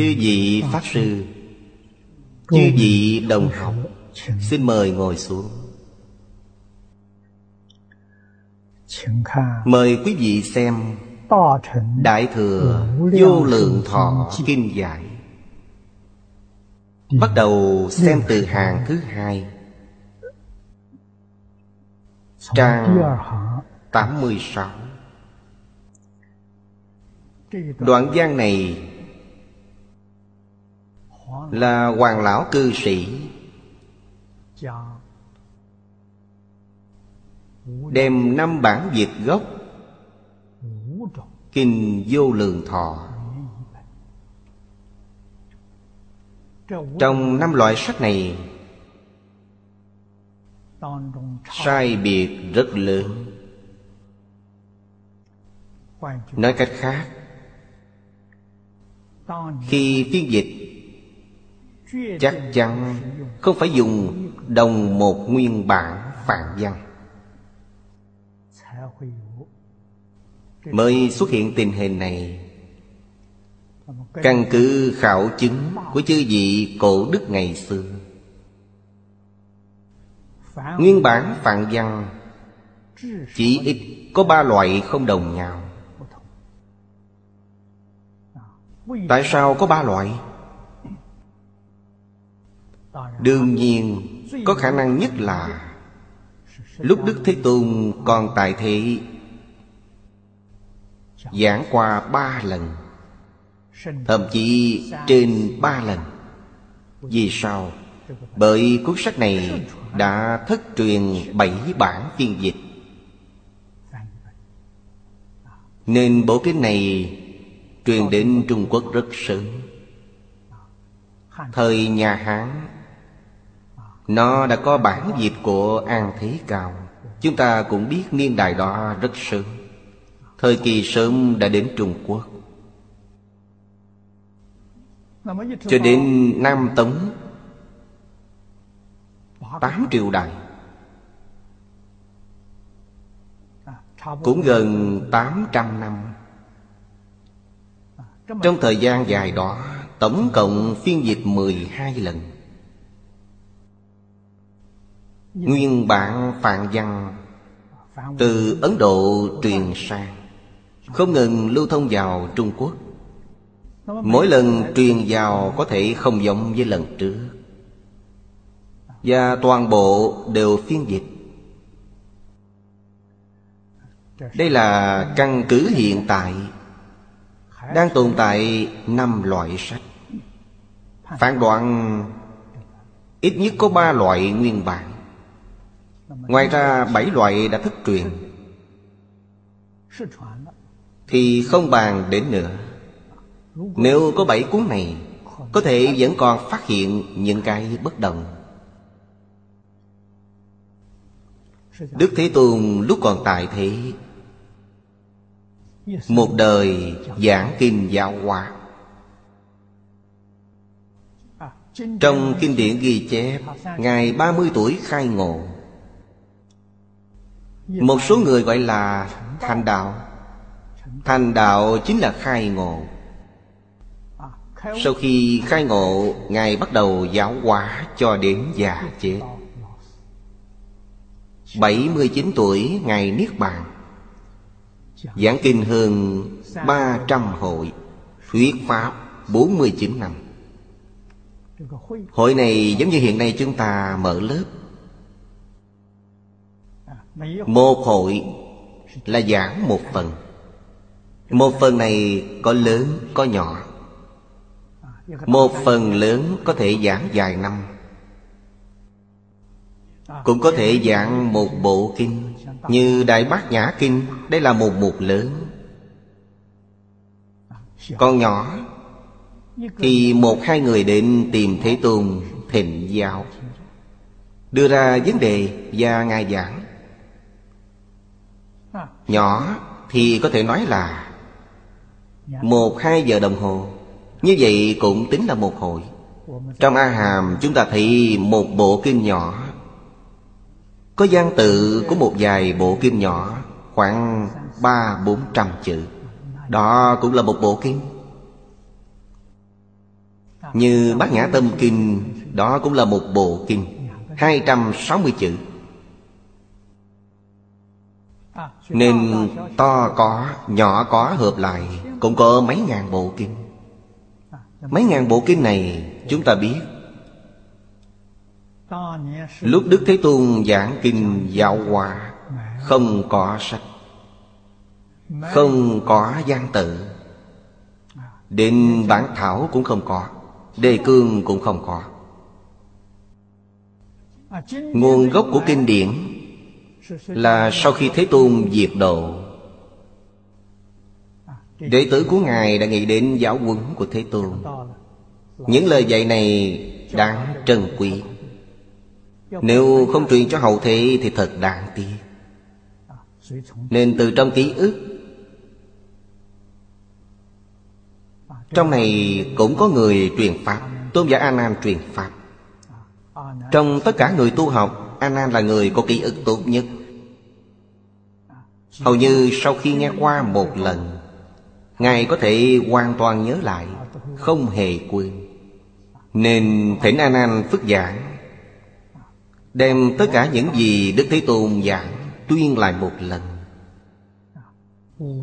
Chư vị Pháp Sư Chư vị đồng học Xin mời ngồi xuống. Mời quý vị xem Đại Thừa Vô Lượng Thọ Kinh Giải. Bắt đầu xem từ hàng thứ hai. Trang 86 Đoạn văn này là hoàng lão cư sĩ. Đem năm bản dịch gốc, Kinh vô lượng thọ. Trong năm loại sách này, Sai biệt rất lớn. Nói cách khác, Khi phiên dịch Chắc chắn không phải dùng đồng một nguyên bản phạn văn Mới xuất hiện tình hình này, Căn cứ khảo chứng của chư vị cổ đức ngày xưa, Nguyên bản phạn văn Chỉ ít có ba loại không đồng nhau Tại sao có ba loại? Đương nhiên, có khả năng nhất là Lúc Đức Thế Tôn còn tại thế, Giảng qua ba lần, Thậm chí trên ba lần. Vì sao? Bởi cuốn sách này đã thất truyền bảy bản phiên dịch. Nên bộ kinh này truyền đến Trung Quốc rất sớm. Thời nhà Hán nó đã có bản dịch của An Thế Cao. Chúng ta cũng biết niên đại đó rất sớm. Thời kỳ sớm đã đến Trung Quốc. Cho đến Nam Tống Tám triều đại Cũng gần tám trăm năm. Trong thời gian dài đó, Tổng cộng phiên dịch mười hai lần. Dạ. Nguyên bản phạn văn Từ Ấn Độ truyền sang, Không ngừng lưu thông vào Trung Quốc. Mỗi lần truyền vào có thể không giống với lần trước. Và toàn bộ đều phiên dịch. Đây là căn cứ hiện tại Đang tồn tại năm loại sách. Phán đoạn Ít nhất có ba loại nguyên bản. Ngoài ra bảy loại đã thất truyền. Thì không bàn đến nữa. Nếu có bảy cuốn này, Có thể vẫn còn phát hiện những cái bất đồng. Đức Thế Tôn lúc còn tại thế, Một đời giảng kinh giáo hóa. Trong kinh điển ghi chép, Ngài 30 tuổi khai ngộ. Một số người gọi là thành đạo. Thành đạo chính là khai ngộ. Sau khi khai ngộ, Ngài bắt đầu giáo hóa cho đến già chết. 79 tuổi, Ngài Niết Bàn. Giảng kinh hơn 300 hội, Thuyết Pháp 49 năm. Hội này giống như hiện nay chúng ta mở lớp. Một hội là giảng một phần. Một phần này có lớn, có nhỏ. Một phần lớn có thể giảng dài năm. Cũng có thể giảng một bộ kinh, Như Đại Bát Nhã Kinh, Đây là một mục lớn. Còn nhỏ, Thì một hai người đến tìm Thế Tôn thịnh giáo, Đưa ra vấn đề và Ngài giảng. Nhỏ thì có thể nói là Một hai giờ đồng hồ Như vậy cũng tính là một hội Trong A Hàm chúng ta thấy một bộ kinh nhỏ Có văn tự của một vài bộ kinh nhỏ Khoảng ba bốn trăm chữ Đó cũng là một bộ kinh Như Bát Nhã Tâm Kinh Đó cũng là một bộ kinh 260 chữ nên to có, nhỏ có hợp lại Cũng có mấy ngàn bộ kinh. Mấy ngàn bộ kinh này chúng ta biết. Lúc Đức Thế Tôn giảng kinh giáo hòa Không có sách Không có gian tự. Đến bản thảo cũng không có Đề cương cũng không có. Nguồn gốc của kinh điển là sau khi Thế Tôn diệt độ Đệ tử của Ngài đã nghĩ đến giáo huấn của Thế Tôn. Những lời dạy này đáng trân quý. Nếu không truyền cho hậu thế thì thật đáng tiếc. Nên từ trong ký ức, Trong này cũng có người truyền Pháp, Tôn giả A Nan truyền Pháp. Trong tất cả người tu học A Nan là người có ký ức tốt nhất. Hầu như sau khi nghe qua một lần, Ngài có thể hoàn toàn nhớ lại, Không hề quên. Nên thỉnh A Nan phức giảng, Đem tất cả những gì Đức Thế Tôn giảng Tuyên lại một lần.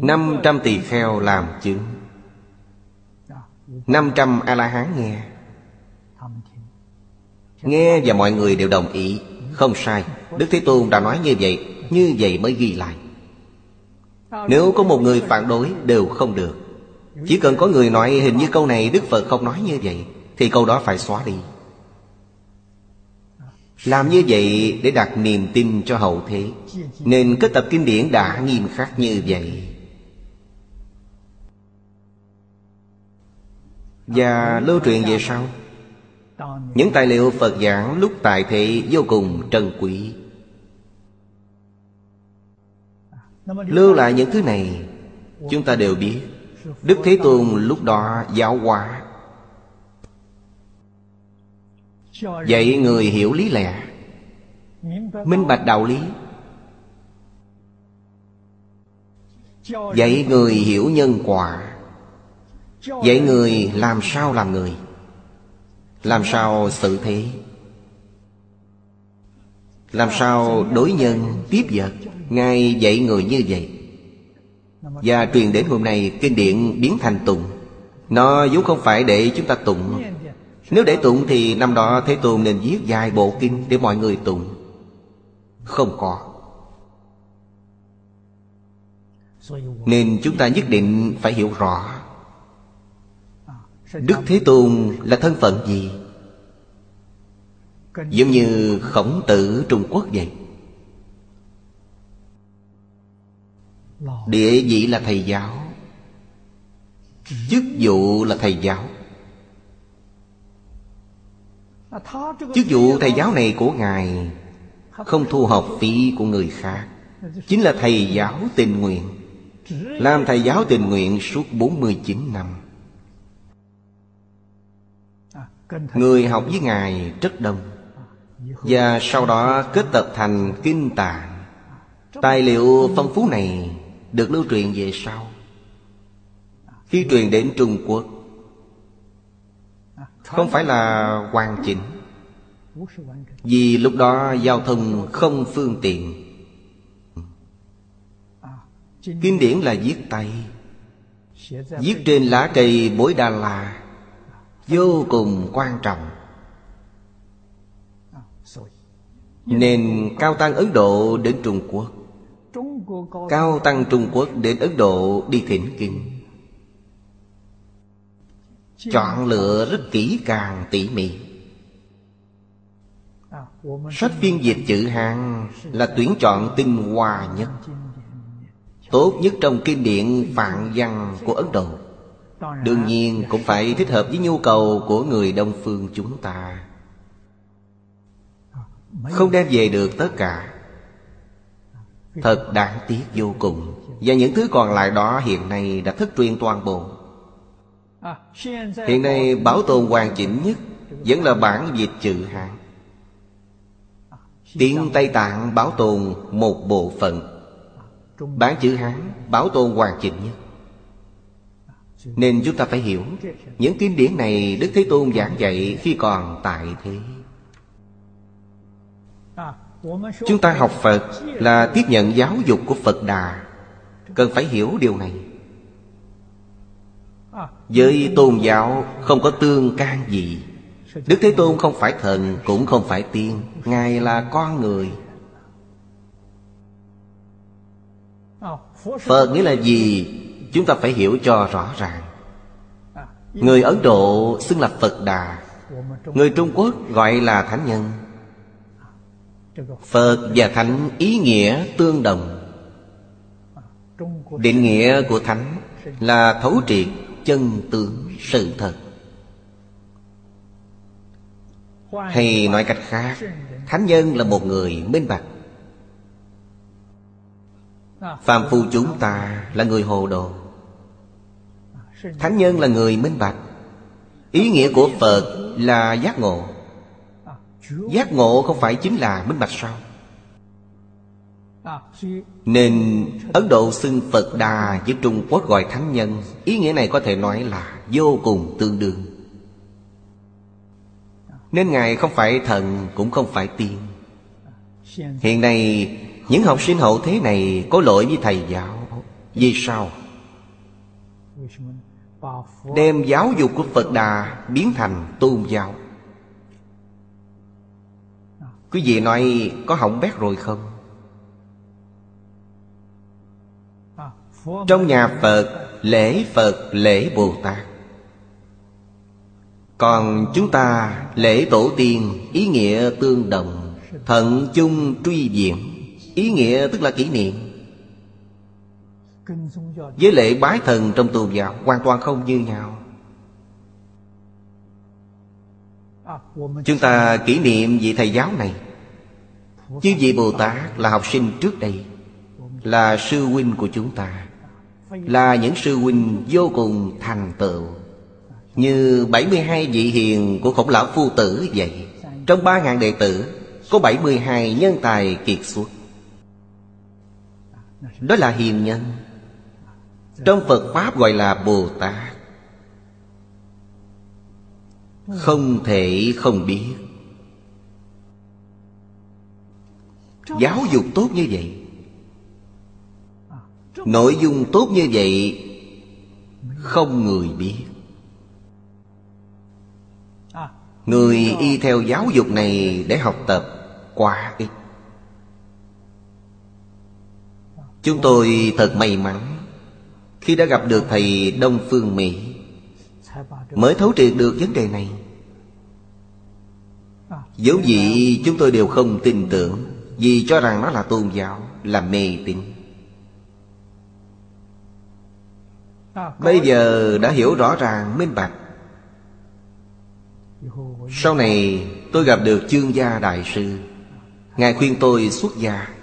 Năm trăm tỳ kheo làm chứng, năm trăm A-la-hán nghe. Nghe và mọi người đều đồng ý. Không sai, Đức Thế Tôn đã nói như vậy Như vậy mới ghi lại. Nếu có một người phản đối, đều không được. Chỉ cần có người nói hình như câu này Đức Phật không nói như vậy, Thì câu đó phải xóa đi. Làm như vậy để đặt niềm tin cho hậu thế, Nên kết tập kinh điển đã nghiêm khắc như vậy. Và lưu truyền về sau. Những tài liệu Phật giảng lúc tại thế vô cùng trân quý. Lưu lại những thứ này, Chúng ta đều biết. Đức Thế Tôn lúc đó giáo hóa. Dạy người hiểu lý lẽ, Minh bạch đạo lý. Dạy người hiểu nhân quả. Dạy người làm sao làm người? Làm sao xử thế? Làm sao đối nhân tiếp vật? Ngài dạy người như vậy. Và truyền đến hôm nay, Kinh điển biến thành tụng. Nó vốn không phải để chúng ta tụng. Nếu để tụng thì năm đó Thế Tôn nên viết dài bộ kinh Để mọi người tụng. Không có. Nên chúng ta nhất định phải hiểu rõ. Đức Thế Tôn là thân phận gì? Giống như khổng tử Trung Quốc vậy. Địa vị là thầy giáo. Chức vụ là thầy giáo. Chức vụ thầy giáo này của Ngài Không thu học phí của người khác. Chính là thầy giáo tình nguyện. Làm thầy giáo tình nguyện suốt 49 năm. Người học với Ngài rất đông. Và sau đó kết tập thành kinh tạng. Tài liệu phong phú này được lưu truyền về sau. Khi truyền đến Trung Quốc, Không phải là hoàn chỉnh. Vì lúc đó giao thông không phương tiện. Kinh điển là viết tay, Viết trên lá cây bối đà la vô cùng quan trọng. Nên cao tăng ấn độ đến trung quốc. Cao tăng trung quốc đến ấn độ đi thỉnh kinh. Chọn lựa rất kỹ càng, tỉ mỉ. Sách phiên dịch chữ hàng là tuyển chọn tinh hoa nhất, tốt nhất trong kinh điển phạn văn của ấn độ. Đương nhiên cũng phải thích hợp với nhu cầu của người đông phương chúng ta. Không đem về được tất cả. Thật đáng tiếc vô cùng. Và những thứ còn lại đó hiện nay đã thất truyền toàn bộ. Hiện nay bảo tồn hoàn chỉnh nhất Vẫn là bản dịch chữ Hán. Tiếng Tây Tạng bảo tồn một bộ phận. Bản chữ Hán bảo tồn hoàn chỉnh nhất. Nên chúng ta phải hiểu, Những kinh điển này Đức Thế Tôn giảng dạy khi còn tại thế. Chúng ta học Phật là tiếp nhận giáo dục của Phật Đà. Cần phải hiểu điều này. Với tôn giáo không có tương can gì. Đức Thế Tôn không phải thần, Cũng không phải tiên. Ngài là con người. Phật nghĩa là gì? Chúng ta phải hiểu cho rõ ràng. Người Ấn Độ xưng là Phật Đà. Người Trung Quốc gọi là Thánh Nhân. Phật và Thánh ý nghĩa tương đồng. Định nghĩa của Thánh là thấu triệt chân tướng sự thật. Hay nói cách khác, Thánh nhân là một người minh bạch. Phạm phu chúng ta là người hồ đồ. Thánh nhân là người minh bạch. Ý nghĩa của Phật là giác ngộ. Giác ngộ không phải chính là minh bạch sao? Nên Ấn Độ xưng Phật Đà với Trung Quốc gọi Thánh Nhân, Ý nghĩa này có thể nói là vô cùng tương đương. Nên Ngài không phải thần, cũng không phải tiên. Hiện nay những học sinh hậu thế này có lỗi với thầy giáo Vì sao? Đem giáo dục của Phật Đà biến thành tôn giáo Quý vị nói có hỏng bét rồi không? Trong nhà Phật, lễ Phật, lễ Bồ Tát Còn chúng ta lễ tổ tiên ý nghĩa tương đồng, Thận chung truy diện Ý nghĩa tức là kỷ niệm. Với lễ bái thần trong tôn giáo Hoàn toàn không như nhau. Chúng ta kỷ niệm vị thầy giáo này. Chứ vị Bồ Tát là học sinh trước đây Là sư huynh của chúng ta Là những sư huynh vô cùng thành tựu. Như 72 vị hiền của khổng lão phu tử vậy. Trong 3.000 đệ tử Có 72 nhân tài kiệt xuất đó là hiền nhân. Trong Phật Pháp gọi là Bồ Tát. Không thể không biết. Giáo dục tốt như vậy. Nội dung tốt như vậy, Không người biết. Người y theo giáo dục này để học tập quá ít. Chúng tôi thật may mắn Khi đã gặp được thầy Đông Phương Mỹ. Mới thấu triệt được vấn đề này Dẫu gì chúng tôi đều không tin tưởng Vì cho rằng nó là tôn giáo, Là mê tín. Bây giờ đã hiểu rõ ràng, minh bạch. Sau này tôi gặp được chương gia đại sư. Ngài khuyên tôi xuất gia.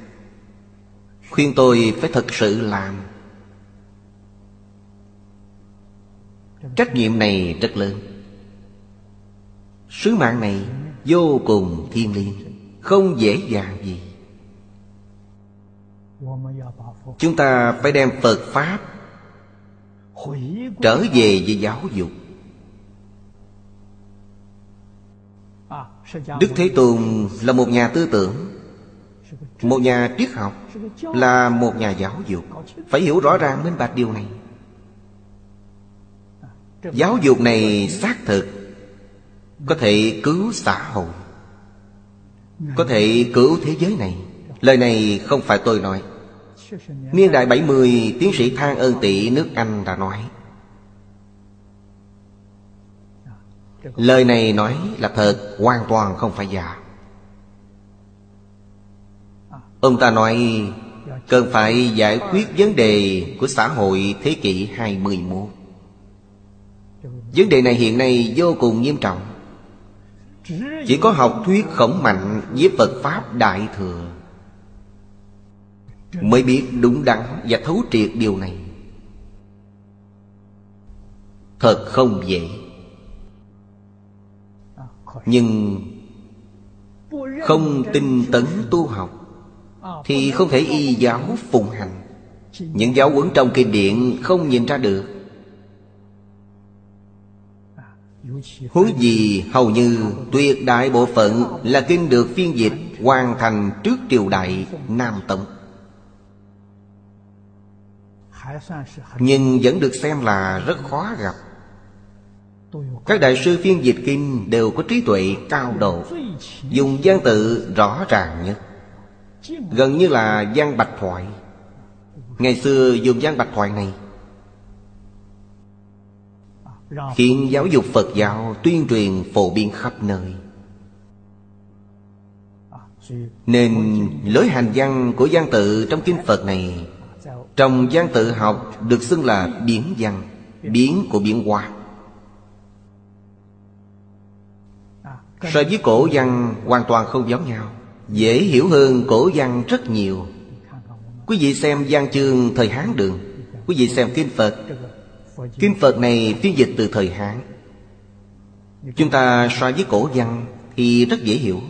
Khuyên tôi phải thật sự làm. Trách nhiệm này rất lớn. Sứ mạng này vô cùng thiêng liêng, Không dễ dàng gì. Chúng ta phải đem Phật Pháp Trở về với giáo dục. Đức Thế Tôn là một nhà tư tưởng, Một nhà triết học. Là một nhà giáo dục. Phải hiểu rõ ràng minh bạch điều này. Giáo dục này xác thực, Có thể cứu xã hội, Có thể cứu thế giới này. Lời này không phải tôi nói. Niên đại 70 Tiến sĩ Thang Ơn Tị, nước Anh đã nói. Lời này nói là thật, Hoàn toàn không phải giả. Ông ta nói, Cần phải giải quyết vấn đề Của xã hội thế kỷ 21 Vấn đề này hiện nay vô cùng nghiêm trọng. Chỉ có học thuyết khổng mạnh Với Phật Pháp Đại Thừa Mới biết đúng đắn và thấu triệt điều này. Thật không dễ. Nhưng Không tinh tấn tu học thì không thể y giáo phụng hành. Những giáo huấn trong kinh điển không nhìn ra được. Huống gì hầu như tuyệt đại bộ phận là kinh được phiên dịch hoàn thành trước triều đại Nam Tống. Nhưng vẫn được xem là rất khó gặp. Các đại sư phiên dịch kinh đều có trí tuệ cao độ, Dùng văn tự rõ ràng nhất. Gần như là văn bạch thoại. Ngày xưa dùng văn bạch thoại này. Khiến giáo dục Phật giáo tuyên truyền phổ biến khắp nơi. Nên lối hành văn của văn tự trong kinh Phật này, Trong văn tự học được xưng là biến văn, Biến của biến hóa. So với cổ văn, hoàn toàn không giống nhau. Dễ hiểu hơn cổ văn rất nhiều. Quý vị xem văn chương thời Hán Đường. Quý vị xem Kinh Phật. Kinh Phật này phiên dịch từ thời Hán. Chúng ta so với cổ văn Thì rất dễ hiểu.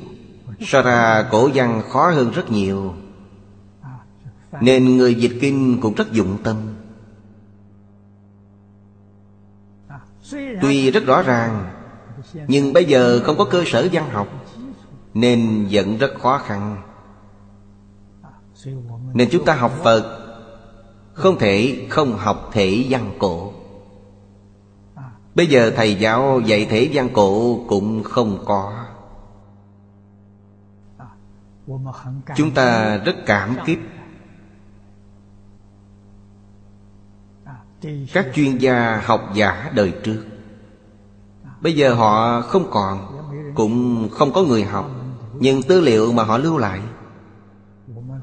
So ra cổ văn khó hơn rất nhiều. Nên người dịch kinh cũng rất dụng tâm. Tuy rất rõ ràng, Nhưng bây giờ không có cơ sở văn học. Nên vẫn rất khó khăn. Nên chúng ta học Phật, Không thể không học thể văn cổ. Bây giờ thầy giáo dạy thể văn cổ cũng không có. Chúng ta rất cảm kích. Các chuyên gia học giả đời trước, Bây giờ họ không còn, Cũng không có người học. Nhưng tư liệu mà họ lưu lại,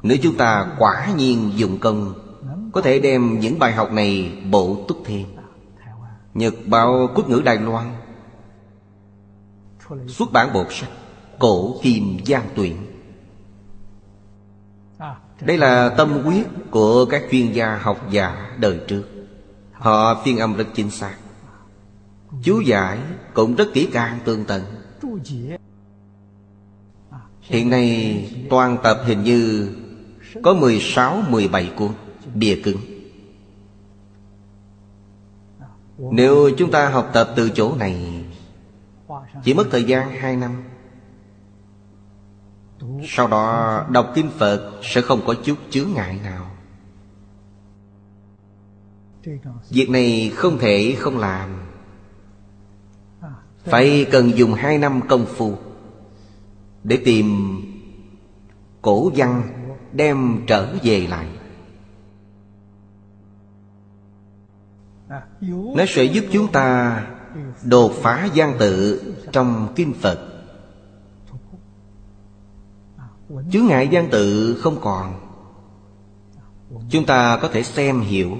Nếu chúng ta quả nhiên dùng công, Có thể đem những bài học này bổ túc thêm. Nhật báo quốc ngữ Đài Loan Xuất bản bộ sách Cổ Kim Giang Tuyển. Đây là tâm quyết của các chuyên gia học giả đời trước. Họ phiên âm rất chính xác. Chú giải cũng rất kỹ càng tương tận. Hiện nay, toàn tập hình như Có 16-17 cuốn, Bìa cứng. Nếu chúng ta học tập từ chỗ này, Chỉ mất thời gian 2 năm. Sau đó, đọc Kinh Phật Sẽ không có chút chướng ngại nào. Việc này không thể không làm. Phải cần dùng hai năm công phu. Để tìm cổ văn đem trở về lại. Nó sẽ giúp chúng ta đột phá gian tự trong kinh Phật. Chướng ngại gian tự không còn. Chúng ta có thể xem hiểu.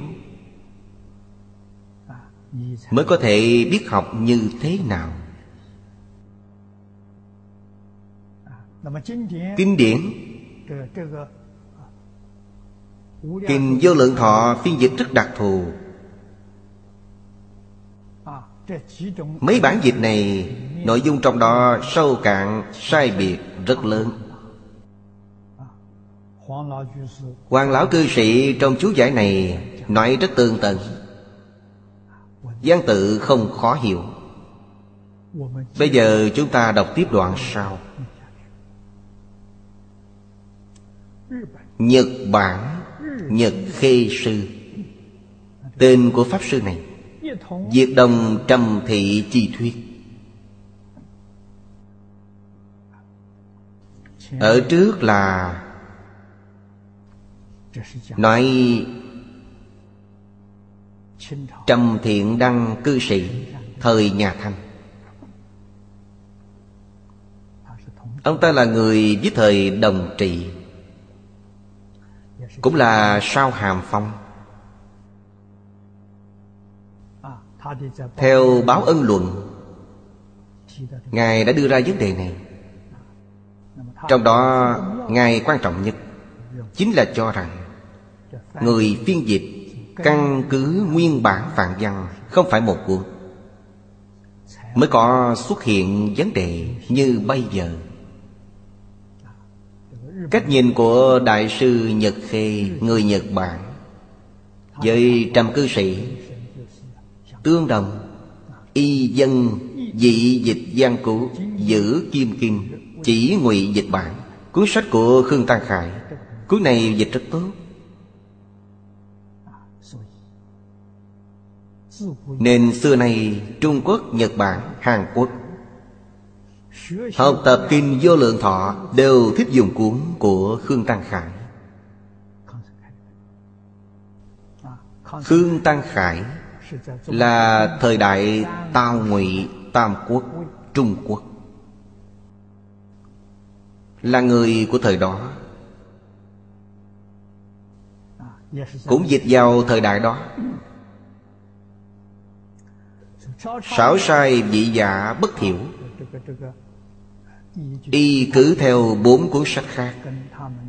Mới có thể biết học như thế nào. Kinh điển. Kinh vô lượng thọ phiên dịch rất đặc thù. Mấy bản dịch này Nội dung trong đó sâu cạn sai biệt rất lớn. Hoàng lão cư sĩ trong chú giải này Nói rất tương tận. Giang tự không khó hiểu. Bây giờ chúng ta đọc tiếp đoạn sau Nhật Bản, Nhật Khê Sư. Tên của Pháp Sư này Diệt đồng trầm thị chi thuyết. Ở trước là Nói Trầm thiện đăng cư sĩ Thời nhà Thanh. Ông ta là người với thời đồng trị. Cũng là sao hàm phong. Theo báo ân luận, Ngài đã đưa ra vấn đề này. Trong đó, Ngài quan trọng nhất Chính là cho rằng Người phiên dịch Căn cứ nguyên bản phạn văn Không phải một cuộc, Mới có xuất hiện vấn đề như bây giờ. Cách nhìn của Đại sư Nhật Khê Người Nhật Bản Với trăm cư sĩ Tương đồng. Y dân Dị dịch gian cũ Giữ kim kim Chỉ ngụy dịch bản. Cuốn sách của Khương Tăng Khải Cuốn này dịch rất tốt. Nên xưa nay Trung Quốc, Nhật Bản, Hàn Quốc Học tập kinh vô lượng thọ Đều thích dùng cuốn của Khương Tăng Khải. Khương Tăng Khải Là thời đại Tào Ngụy, Tam Quốc, Trung Quốc. Là người của thời đó. Cũng dịch vào thời đại đó. Sảo sai vị giả dạ bất thiểu. Y cứ theo bốn cuốn sách khác.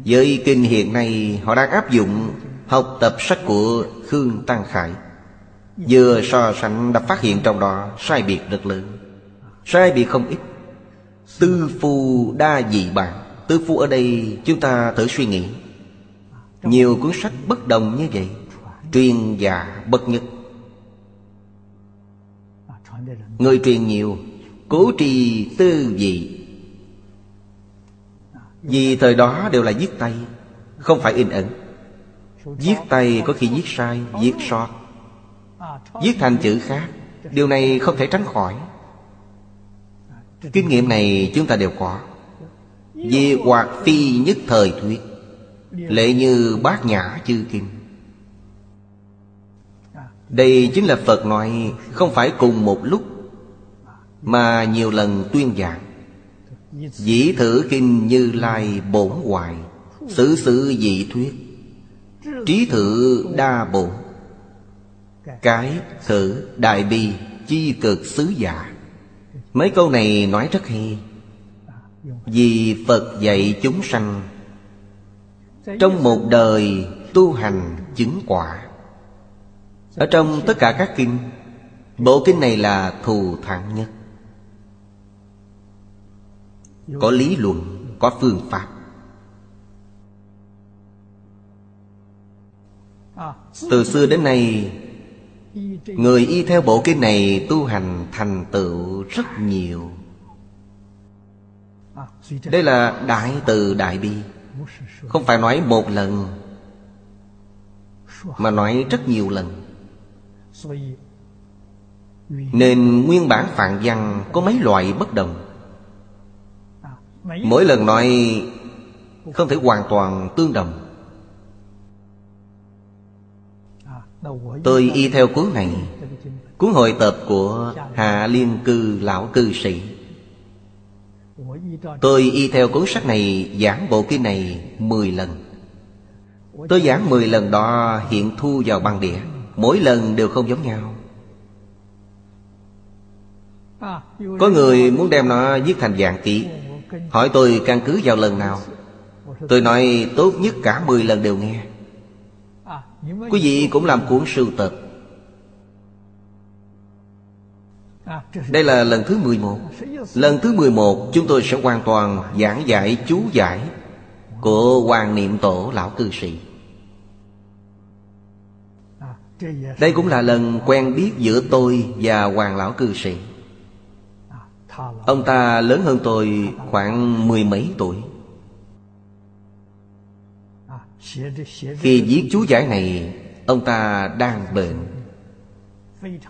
Với kinh hiện nay, họ đang áp dụng Học tập sách của Khương Tăng Khải. Vừa so sánh đã phát hiện trong đó sai biệt rất lớn. Sai biệt không ít. Tư phu đa dị bản Tư phu ở đây chúng ta thử suy nghĩ. Nhiều cuốn sách bất đồng như vậy, Truyền giả bất nhất. Người truyền nhiều, Cố trì tư vị. Vì thời đó đều là viết tay, Không phải in ấn Viết tay có khi viết sai Viết sót. Viết thành chữ khác, Điều này không thể tránh khỏi. Kinh nghiệm này chúng ta đều có. Vì hoạt phi nhất thời thuyết, Lệ như bát nhã chư kinh. Đây chính là Phật nói Không phải cùng một lúc, Mà nhiều lần tuyên giảng. Dĩ thử kinh như lai bổn hoài Sử sự dị thuyết. Trí thử đa bổn, Cái thử đại bi Chi cực xứ giả Mấy câu này nói rất hay. Vì Phật dạy chúng sanh, Trong một đời tu hành chứng quả. Ở trong tất cả các kinh, Bộ kinh này là thù thắng nhất. Có lý luận, có phương pháp. Từ xưa đến nay Người y theo bộ kinh này tu hành thành tựu rất nhiều. Đây là đại từ đại bi. Không phải nói một lần Mà nói rất nhiều lần. Nên nguyên bản phạn văn có mấy loại bất đồng. Mỗi lần nói không thể hoàn toàn tương đồng. Tôi y theo cuốn này Cuốn hội tập của Hạ Liên Cư Lão Cư Sĩ. Tôi y theo cuốn sách này giảng bộ kinh này 10 lần. Tôi giảng 10 lần đó hiện thu vào băng đĩa. Mỗi lần đều không giống nhau. Có người muốn đem nó viết thành dạng kỹ Hỏi tôi căn cứ vào lần nào? Tôi nói, tốt nhất cả 10 lần đều nghe. Quý vị cũng làm cuốn sưu tập Đây là lần thứ 11 Lần thứ 11 chúng tôi sẽ hoàn toàn giảng giải chú giải Của Hoàng Niệm Tổ Lão Cư Sĩ. Đây cũng là lần quen biết giữa tôi và Hoàng Lão Cư Sĩ. Ông ta lớn hơn tôi khoảng mười mấy tuổi. Khi viết chú giải này, Ông ta đang bệnh.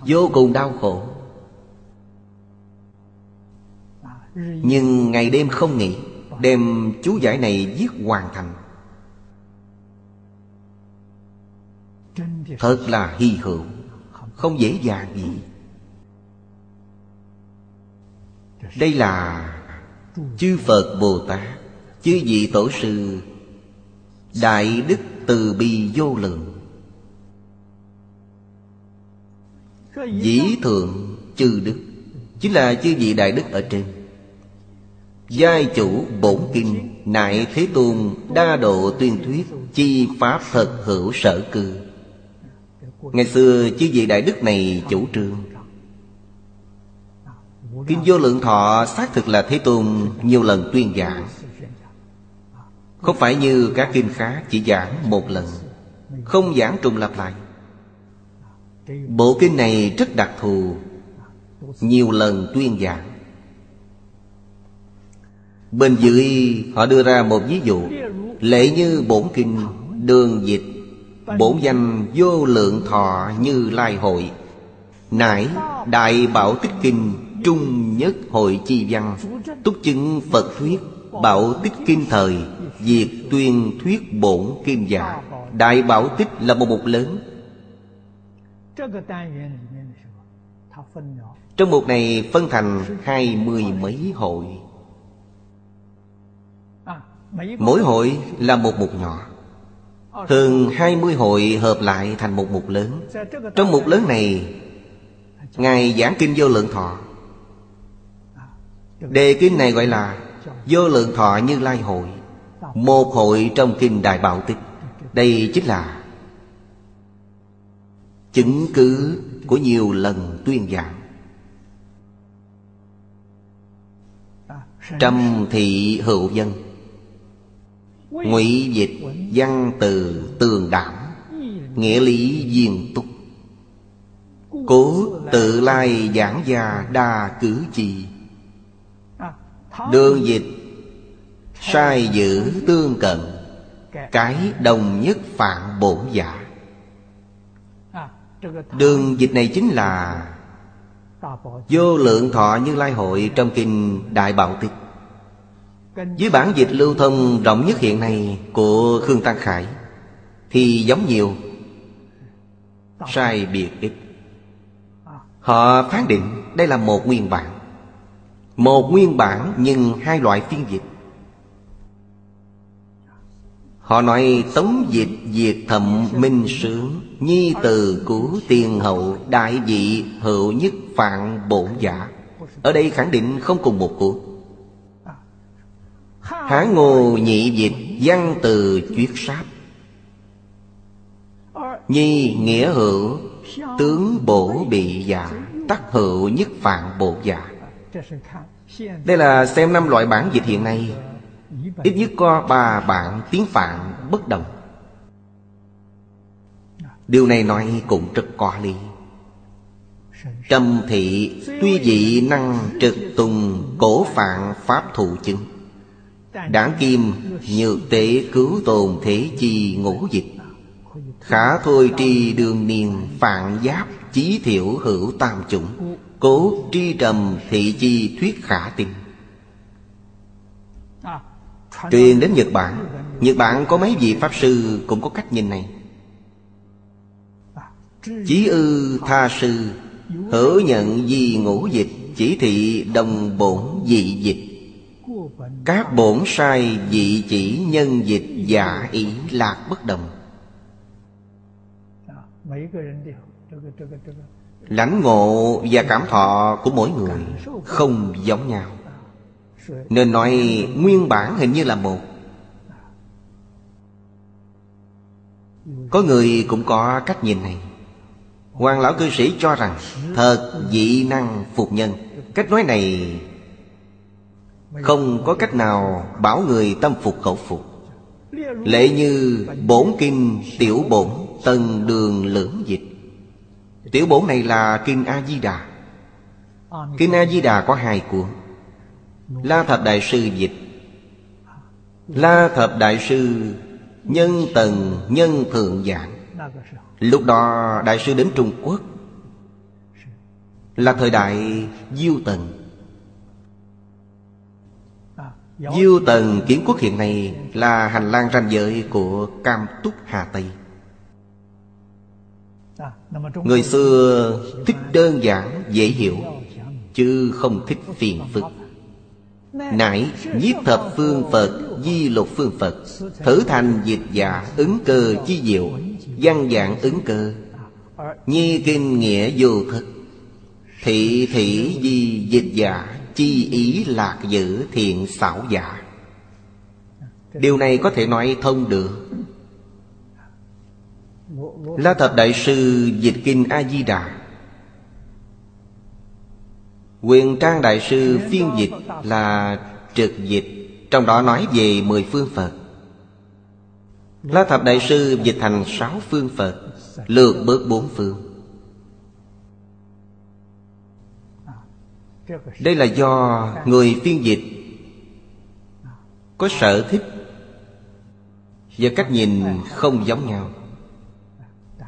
Vô cùng đau khổ. Nhưng ngày đêm không nghỉ, Đem chú giải này viết hoàn thành. Thật là hy hữu, Không dễ dàng gì. Đây là Chư Phật Bồ Tát, Chư vị Tổ sư, Đại Đức Từ Bi Vô Lượng. Dĩ Thượng Chư Đức, Chính là chư vị Đại Đức ở trên. Giai chủ bổn kinh Nại Thế Tôn Đa độ tuyên thuyết, Chi Pháp thật hữu sở cư. Ngày xưa, chư vị Đại Đức này chủ trương Kinh vô lượng thọ xác thực là Thế Tôn nhiều lần tuyên giảng. Không phải như các kinh khác chỉ giảng một lần Không giảng trùng lặp lại. Bộ kinh này rất đặc thù Nhiều lần tuyên giảng. Bên dưới họ đưa ra một ví dụ Lệ như bổn kinh Đường dịch Bổn danh vô lượng thọ như lai hội. Nải Đại Bảo Tích Kinh Trung nhất hội chi văn, Túc chứng Phật thuyết, Bảo Tích kim thời, Diệt tuyên thuyết bổn kim giả Đại Bảo Tích là một mục lớn. Trong mục này phân thành hai mươi mấy hội. Mỗi hội là một mục nhỏ. Thường hai mươi hội hợp lại thành một mục lớn. Trong mục lớn này, Ngài giảng kinh vô lượng thọ. Đề kinh này gọi là Vô lượng thọ như lai hội, Một hội trong kinh Đại Bảo Tích. Đây chính là Chứng cứ của nhiều lần tuyên giảng. Trầm thị hữu dân, ngụy dịch văn từ tường đảm, nghĩa lý viên túc. Cố tự lai giảng gia đa cử chi đường dịch sai giữ tương cận cái đồng nhất phạn bổn giả. Đường dịch này chính là vô lượng thọ như lai hội trong kinh đại bảo tích. Với bản dịch lưu thông rộng nhất hiện nay của Khương Tăng Khải Thì giống nhiều. Sai biệt ít. Họ phán định đây là một nguyên bản một nguyên bản nhưng hai loại phiên dịch. Họ nói tống dịch diệt thậm minh sướng, Nhi từ cứu tiền hậu, đại dị hữu nhất phạn bổn giả. Ở đây khẳng định không cùng một cuộc. Hán ngô nhị dịch văn từ chuyết sáp. Nhi nghĩa hữu, Tướng bổ bị giả, Tắc hữu nhất phạn bổ giả. Đây là xem năm loại bản dịch hiện nay. Ít nhất có ba bản tiếng Phạn bất đồng. Điều này nói cũng rất có lý. Trầm thị tuy dị năng trực tùng cổ phạn pháp thụ chứng. Đảng kim nhược tế cứu tồn thế chi ngũ dịch. Khả thôi tri đường niên phạn giáp chí thiểu hữu tam chủng. Cố tri trầm thị chi thuyết khả tin. Truyền đến Nhật Bản Nhật Bản có mấy vị Pháp Sư cũng có cách nhìn này. Chí ư tha sư, Hữu nhận di ngũ dịch, Chỉ thị đồng bổn dị dịch. Các bổn sai dị chỉ nhân dịch giả ý lạc bất đồng. Lãnh ngộ và cảm thọ của mỗi người không giống nhau. Nên nói nguyên bản hình như là một. Có người cũng có cách nhìn này. Hoàng lão cư sĩ cho rằng Thật dị năng phục nhân. Cách nói này không có cách nào bảo người tâm phục khẩu phục. Lệ như bổn kinh tiểu bổn Tân đường lưỡng dịch. Tiểu bổn này là kinh A-di-đà. Kinh A-di-đà có hai cuốn La Thập Đại Sư dịch. La Thập Đại Sư Nhân Tần Nhân Thượng Giảng. Lúc đó, Đại sư đến Trung Quốc. Là thời đại Diêu Tần. Diêu Tần Kiến Quốc hiện nay là hành lang ranh giới của Cam Túc Hà Tây. Người xưa thích đơn giản, dễ hiểu, Chứ không thích phiền phức. Nãy nhiếp thập phương Phật, Di lục phương Phật, Thử thành dịch giả ứng cơ chi diệu, Văn dạng ứng cơ. Nhi kinh nghĩa vô thực, Thị thị di dịch giả Chi ý lạc giữ thiện xảo giả. Điều này có thể nói thông được. La Thập Đại Sư Dịch Kinh A-di-đà Quyền Trang Đại Sư phiên dịch là trực dịch Trong đó nói về mười phương Phật. La Thập Đại Sư dịch thành sáu phương Phật Lược bớt bốn phương. Đây là do người phiên dịch Có sở thích Và cách nhìn không giống nhau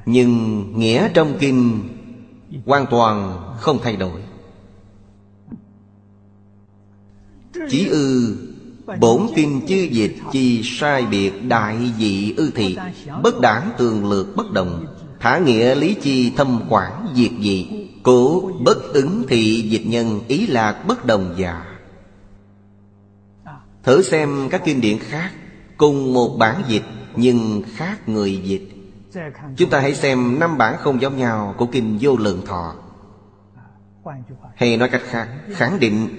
nhưng nghĩa trong kinh Hoàn toàn không thay đổi. Chỉ ư, Bổn kinh chư dịch chi sai biệt đại dị ư thị, Bất đảng tường lược bất đồng, Thả nghĩa lý chi thâm quản diệt dị, Cố bất ứng thị dịch nhân ý lạc bất đồng giả Thử xem các kinh điển khác, Cùng một bản dịch nhưng khác người dịch. Chúng ta hãy xem năm bản không giống nhau của kinh vô lượng thọ. Hay nói cách khác Khẳng định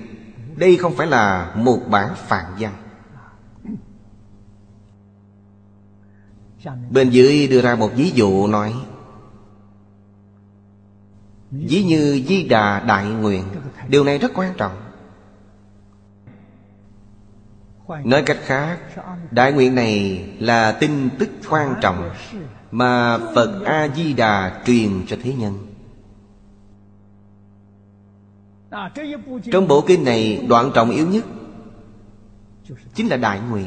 đây không phải là một bản phạn văn. Bên dưới đưa ra một ví dụ nói Ví như Di Đà Đại Nguyện. Điều này rất quan trọng. Nói cách khác Đại nguyện này là tin tức quan trọng mà Phật A-di-đà truyền cho thế nhân. Trong bộ kinh này, đoạn trọng yếu nhất Chính là đại nguyện.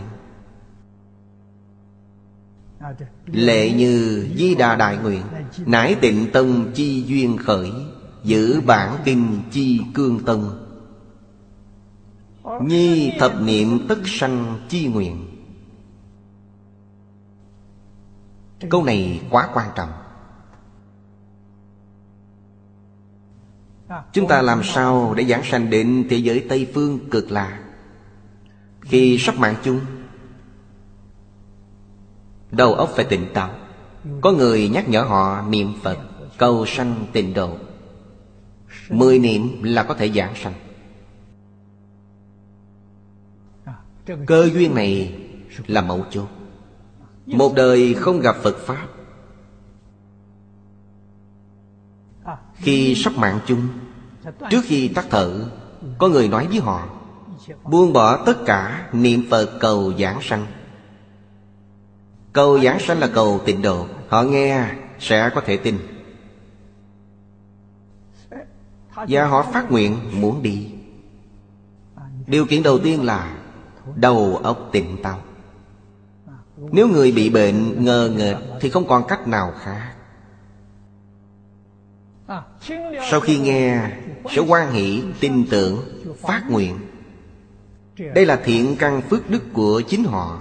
Lệ như Di Đà Đại Nguyện Nãi tịnh tông chi duyên khởi, Giữ bản kinh chi cương tông. Nhi thập niệm tất sanh chi nguyện. Câu này quá quan trọng. Chúng ta làm sao để giảng sanh đến thế giới Tây Phương cực lạc Khi sắp mạng chung, Đầu óc phải tỉnh táo. Có người nhắc nhở họ niệm Phật, Cầu sanh tịnh độ. Mười niệm là có thể giảng sanh. Cơ duyên này là mẫu chốt. Một đời không gặp Phật Pháp. Khi sắp mạng chung, Trước khi tắt thở, Có người nói với họ, Buông bỏ tất cả niệm Phật cầu giảng sanh. Cầu giảng sanh là cầu tịnh độ. Họ nghe sẽ có thể tin. Và họ phát nguyện muốn đi. Điều kiện đầu tiên là Đầu óc tỉnh táo. Nếu người bị bệnh ngờ nghệch Thì không còn cách nào khác. Sau khi nghe Sẽ quan hỷ, tin tưởng, phát nguyện. Đây là thiện căn phước đức của chính họ.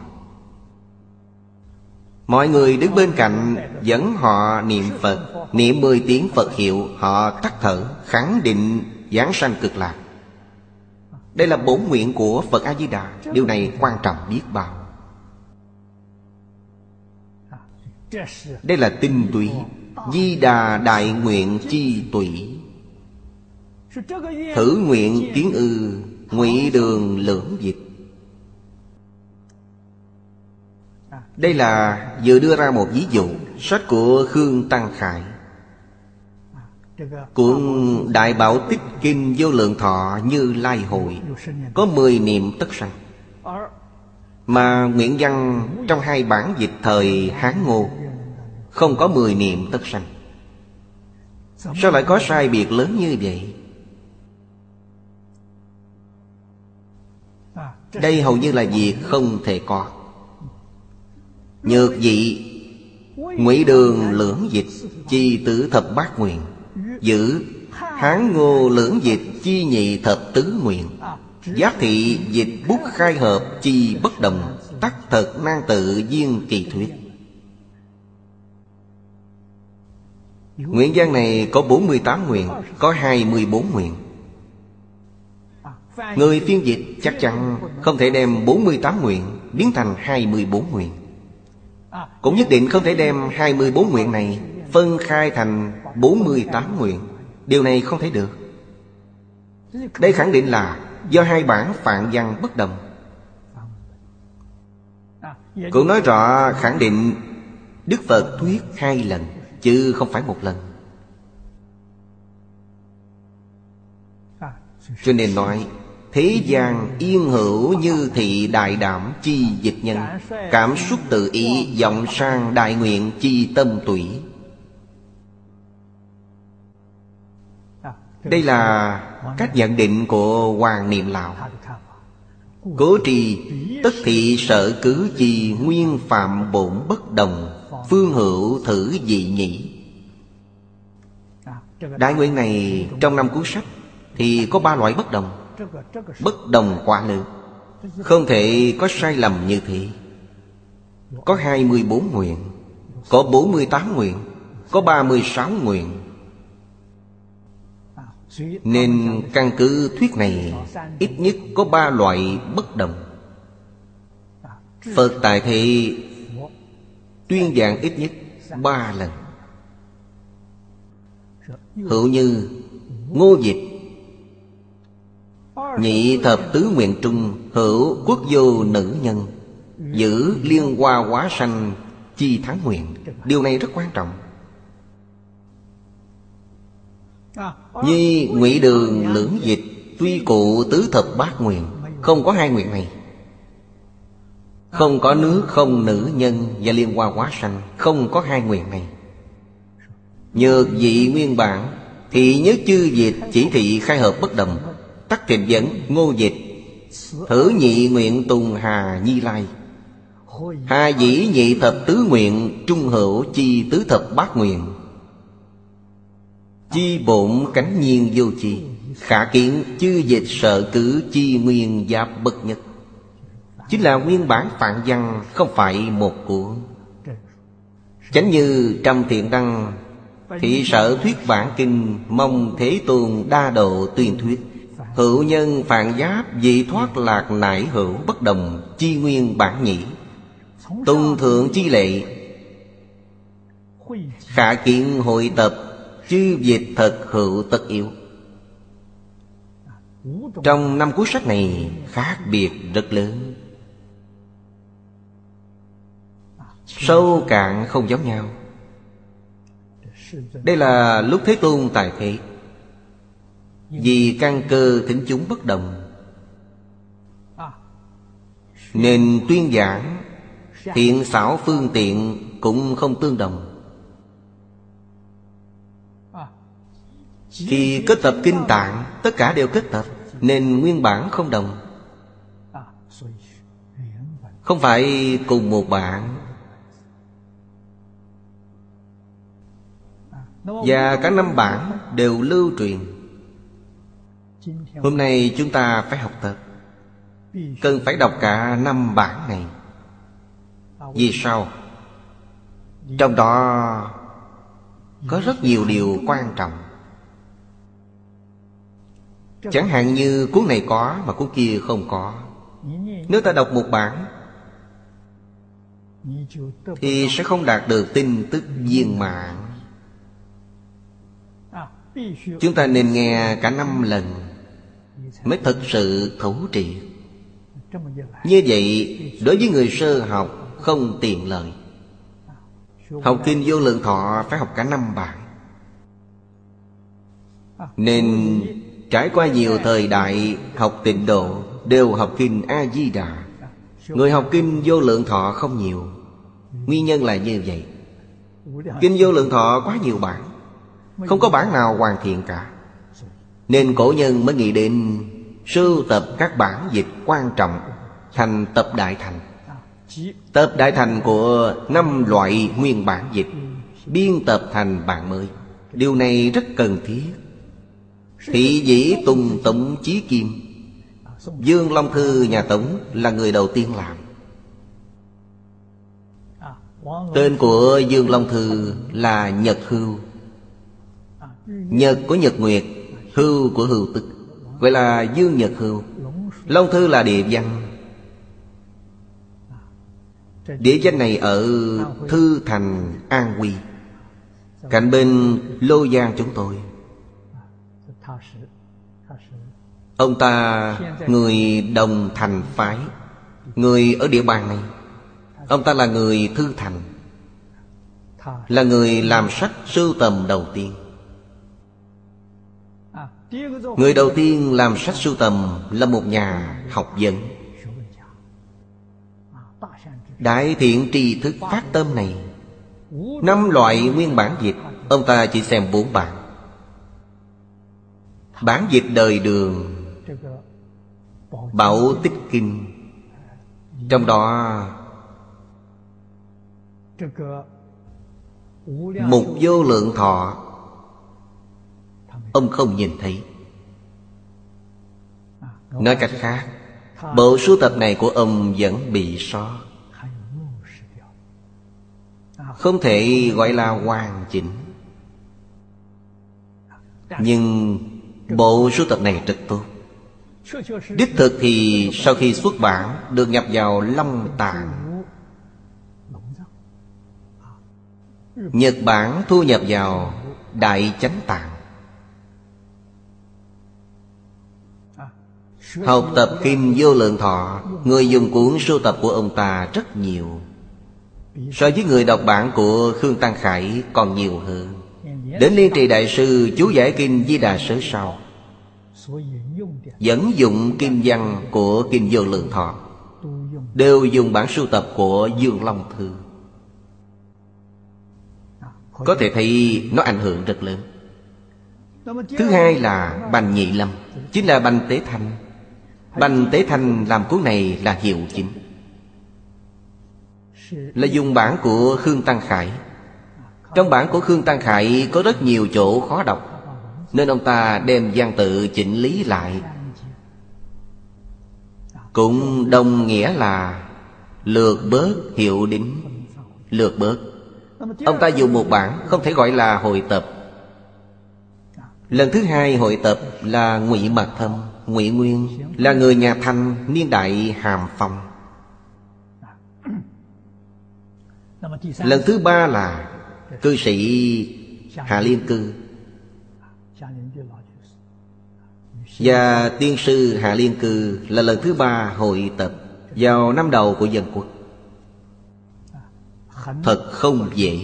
Mọi người đứng bên cạnh dẫn họ niệm Phật Niệm mười tiếng Phật hiệu Họ tắt thở khẳng định giảng sanh cực lạc. Đây là bổn nguyện của Phật A-di-đà Điều này quan trọng biết bao. Đây là tinh túy. Di đà đại nguyện chi tụy. Thử nguyện kiến ư, ngụy đường lưỡng dịch. Đây là vừa đưa ra một ví dụ, Sách của Khương Tăng Khải. Cuốn Đại Bảo Tích Kinh Vô Lượng Thọ Như Lai Hội, Có mười niệm tất sanh. Mà Nguyễn Văn trong hai bản dịch thời Hán Ngô, Không có mười niệm tất sanh. Sao lại có sai biệt lớn như vậy? Đây hầu như là việc không thể có. Nhược dị ngụy đường lưỡng dịch Chi tử thập bát nguyện, Giữ Hán ngô lưỡng dịch Chi nhị thập tứ nguyện. Giác thị dịch bút khai hợp Chi bất đồng, Tắc thật nan tự duyên kỳ thuyết. Nguyện gian này có 48 nguyện, Có 24 nguyện. Người phiên dịch chắc chắn không thể đem 48 nguyện Biến thành 24 nguyện. Cũng nhất định không thể đem 24 nguyện này Phân khai thành 48 nguyện. Điều này không thể được. Đây khẳng định là Do hai bản phạn văn bất đồng. Cũng nói rõ khẳng định Đức Phật thuyết hai lần, Chứ không phải một lần. Cho nên nói, Thế gian yên hữu như thị đại đảm chi dịch nhân, Cảm xúc tự ý vọng sang đại nguyện chi tâm tủy. Đây là cách nhận định của Hoàng Niệm lão Cố trì, tất thị sở cử chi Nguyên phạm bổn bất đồng, Phương hữu thử dị nhị. Đại nguyện này trong năm cuốn sách Thì có ba loại bất đồng. Bất đồng quá lớn Không thể có sai lầm như thế. Có 24 nguyện, Có 48 nguyện, Có 36 nguyện nên căn cứ thuyết này, Ít nhất có ba loại bất đồng. Phật tại thị Tuyên giảng ít nhất ba lần. Hữu như, Ngô dịch, Nhị thập tứ nguyện trung, Hữu quốc vô nữ nhân, Giữ liên hoa quá sanh, Chi thắng nguyện. Điều này rất quan trọng. Nhi ngụy đường lưỡng dịch, Tuy cụ tứ thập bát nguyện, Không có hai nguyện này. Không có nước, không nữ nhân Và liên hoa quá sanh, Không có hai nguyện này. Nhược dị nguyên bản, Thì nhớ chư dịch chỉ thị khai hợp bất đồng, Tắc thịnh dẫn ngô dịch. Thử nhị nguyện tùng hà nhi lai. Hà dĩ nhị thập tứ nguyện Trung hữu chi tứ thập bát nguyện. Chi bổn cánh nhiên vô chi Khả kiến chư dịch sợ cử chi nguyên giáp bất nhất. Chính là nguyên bản phạn văn Không phải một của. Chánh như trong thiện đăng, Thị sở thuyết bản kinh, Mong Thế Tôn đa độ tuyên thuyết. Hữu nhân phạn giáp Dị thoát lạc nải hữu bất đồng, Chi nguyên bản nhĩ. Tùng thượng chi lệ, Khả kiện hội tập Chư dịch thật hữu tất yếu. Trong năm cuốn sách này, Khác biệt rất lớn. Sâu cạn không giống nhau. Đây là lúc Thế Tôn tài thế. Vì căn cơ thính chúng bất đồng, Nên tuyên giảng Thiện xảo phương tiện cũng không tương đồng. Khi kết tập kinh tạng, Tất cả đều kết tập, Nên nguyên bản không đồng. Không phải cùng một bản Và cả năm bản đều lưu truyền. Hôm nay chúng ta phải học tập. Cần phải đọc cả năm bản này. Vì sao? Trong đó Có rất nhiều điều quan trọng. Chẳng hạn như cuốn này có mà cuốn kia không có. Nếu ta đọc một bản, Thì sẽ không đạt được tin tức viên mạng Chúng ta nên nghe cả năm lần Mới thật sự thấu triệt. Như vậy, đối với người sơ học không tiện lợi. Học kinh vô lượng thọ phải học cả năm bản. Nên trải qua nhiều thời đại, học tịnh độ Đều học kinh A-di-đà. Người học kinh vô lượng thọ không nhiều. Nguyên nhân là như vậy. Kinh vô lượng thọ quá nhiều bản, Không có bản nào hoàn thiện cả. Nên cổ nhân mới nghĩ đến Sưu tập các bản dịch quan trọng Thành tập đại thành. Tập đại thành của năm loại nguyên bản dịch, Biên tập thành bản mới. Điều này rất cần thiết. Thị dĩ tùng tổng chí kim. Dương Long Thư nhà Tống là người đầu tiên làm. Tên của Dương Long Thư là Nhật Hưu. Nhật của Nhật Nguyệt, Hưu của Hưu Tức. Vậy là Dương Nhật Hưu. Long Thư là địa danh Địa danh này ở Thư Thành An Quy. Cạnh bên Lô Giang chúng tôi. Ông ta người đồng thành phái, Người ở địa bàn này. Ông ta là người Thư Thành, Là người làm sách sưu tầm đầu tiên. Người đầu tiên làm sách sưu tầm Là một nhà học vấn. Đại thiện tri thức phát tâm này, Năm loại nguyên bản dịch, Ông ta chỉ xem bốn bản. Bản dịch đời đường. Bảo Tích Kinh. Trong đó Mục vô lượng thọ, Ông không nhìn thấy. Nói cách khác, Bộ sưu tập này của ông vẫn bị sót Không thể gọi là hoàn chỉnh. Nhưng bộ sưu tập này rất tốt. Đích thực thì sau khi xuất bản, Được nhập vào Long Tạng Nhật Bản thu nhập vào Đại Chánh Tạng Học tập Kim Vô Lượng Thọ, Người dùng cuốn sưu tập của ông ta rất nhiều. So với người đọc bản của Khương Tăng Khải còn nhiều hơn. Đến Liên Trì Đại Sư, chú giải Kinh Di Đà Sớ sau. Dẫn dụng kim văn của Kinh Vô Lượng Thọ. Đều dùng bản sưu tập của Dương Long Thư. Có thể thấy nó ảnh hưởng rất lớn. Thứ hai là Bành Nhị Lâm, Chính là Bành Tế Thanh. Bành Tế Thanh làm cuốn này là hiệu chính. Là dùng bản của Khương Tăng Khải. Trong bản của Khương Tăng Khải có rất nhiều chỗ khó đọc, Nên ông ta đem gian tự chỉnh lý lại. Cũng đồng nghĩa là Lược bớt hiệu đính, Lược bớt. Ông ta dùng một bản không thể gọi là hội tập. Lần thứ hai hội tập là ngụy Mạc Thâm, Ngụy Nguyên, là người nhà Thanh, niên đại Hàm Phong. Lần thứ ba là cư sĩ Hà Liên Cư. Và tiên sư Hà Liên Cư là lần thứ ba hội tập Vào năm đầu của dân quốc. Thật không dễ.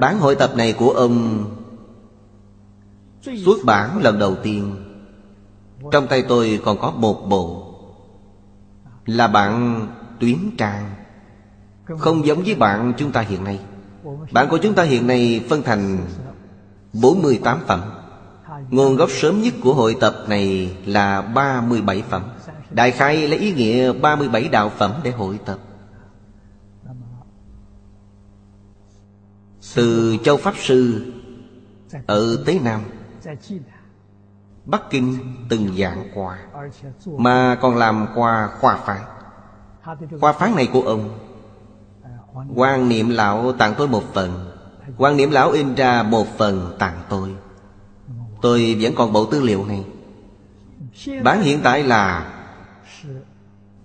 Bản hội tập này của ông Xuất bản lần đầu tiên. Trong tay tôi còn có một bộ Là bạn tuyến trang. Không giống với bạn chúng ta hiện nay. Bản của chúng ta hiện nay phân thành 48 phẩm. Nguồn gốc sớm nhất của hội tập này là 37 phẩm. Đại khai lấy ý nghĩa 37 đạo phẩm để hội tập. Từ Châu Pháp Sư Ở Tế Nam, Bắc Kinh từng dạng quà Mà còn làm quà khoa phán Khoa phán này của ông quan niệm lão tặng tôi một phần. Quan niệm lão in ra một phần tặng tôi. Tôi vẫn còn bộ tư liệu này. Bán hiện tại là,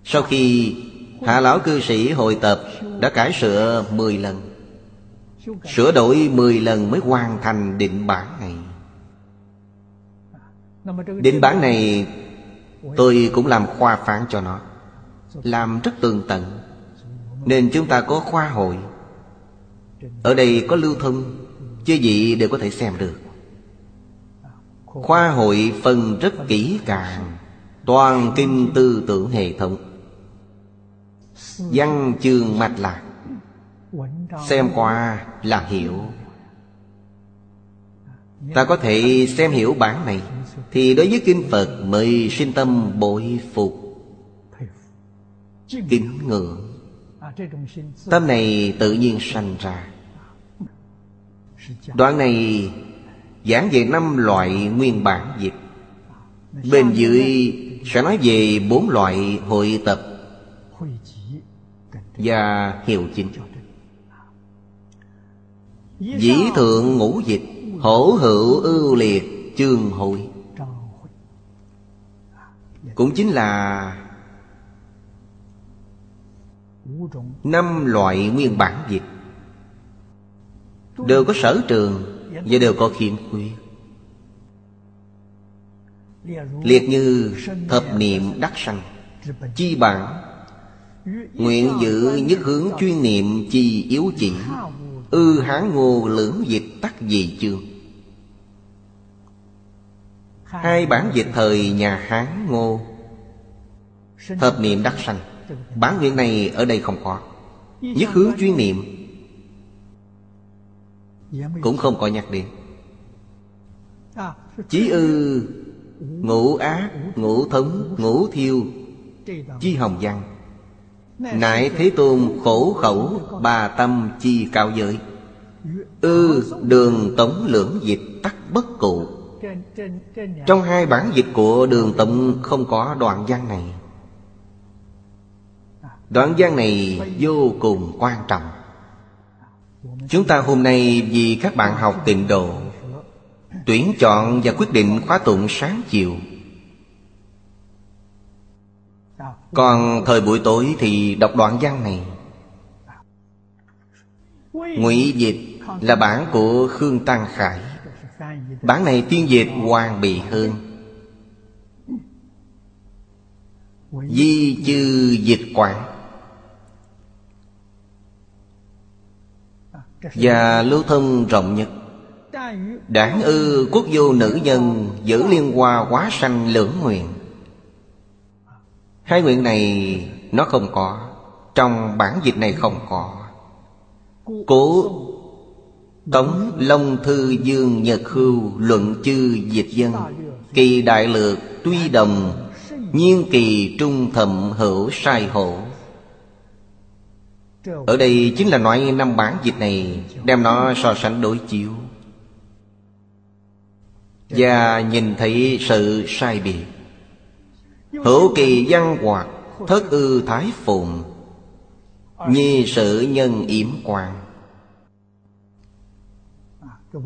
Sau khi Hạ lão cư sĩ hội tập Đã cải sửa 10 lần, Sửa đổi 10 lần mới hoàn thành định bản này. Định bản này Tôi cũng làm khoa phán cho nó, Làm rất tường tận. Nên chúng ta có khoa hội. Ở đây có lưu thông Chứ gì đều có thể xem được. Khoa hội phân rất kỹ càng, Toàn kinh tư tưởng hệ thống. Văn chương mạch lạc, Xem qua là hiểu. Ta có thể xem hiểu bản này, Thì đối với Kinh Phật mới sinh tâm bội phục, Kính ngưỡng. Tâm này tự nhiên sanh ra. Đoạn này giảng về năm loại nguyên bản dịch. Bên dưới sẽ nói về bốn loại hội tập Và hiệu chính. Dĩ thượng ngũ dịch, Hổ hữu ưu liệt, chương hội. Cũng chính là Năm loại nguyên bản dịch Đều có sở trường Và đều có khiếm khuyết. Liệt như thập niệm đắc sanh, Chi bản, Nguyện giữ nhất hướng chuyên niệm chi yếu chỉ, Ư hán ngô lưỡng dịch tắc dị chương Hai bản dịch thời nhà Hán Ngô, Thập niệm đắc sanh. Bản nguyện này ở đây không có. Nhất hướng chuyên niệm. Cũng không có nhắc đến Chí ư, Ngũ ác Ngũ thống, Ngũ thiêu, Chi hồng văn. Nại Thế Tôn khổ khẩu Bà tâm chi cao giới. Ư, đường tống lưỡng dịch tắc bất cụ. Trong hai bản dịch của đường tống không có đoạn văn này. Đoạn văn này vô cùng quan trọng. Chúng ta hôm nay vì các bạn học tịnh độ, Tuyển chọn và quyết định khóa tụng sáng chiều. Còn thời buổi tối thì đọc đoạn văn này. Ngụy dịch là bản của Khương Tăng Khải. Bản này tiên dịch hoàn bị hơn. Di chư dịch quản Và lưu thông rộng nhất. Đảng ư quốc vô nữ nhân Giữ liên hoa quá sanh lưỡng nguyện. Hai nguyện này nó không có, Trong bản dịch này không có. Cố Tống Long Thư Dương Nhật Hưu Luận chư dịch dân, Kỳ đại lược tuy đồng, Nhiên kỳ trung thầm hữu sai hổ. Ở đây chính là nói năm bản dịch này, Đem nó so sánh đối chiếu. Và nhìn thấy sự sai biệt. Hữu kỳ văn hoạt, Thất ư thái phùng, Nhi sự nhân yểm quan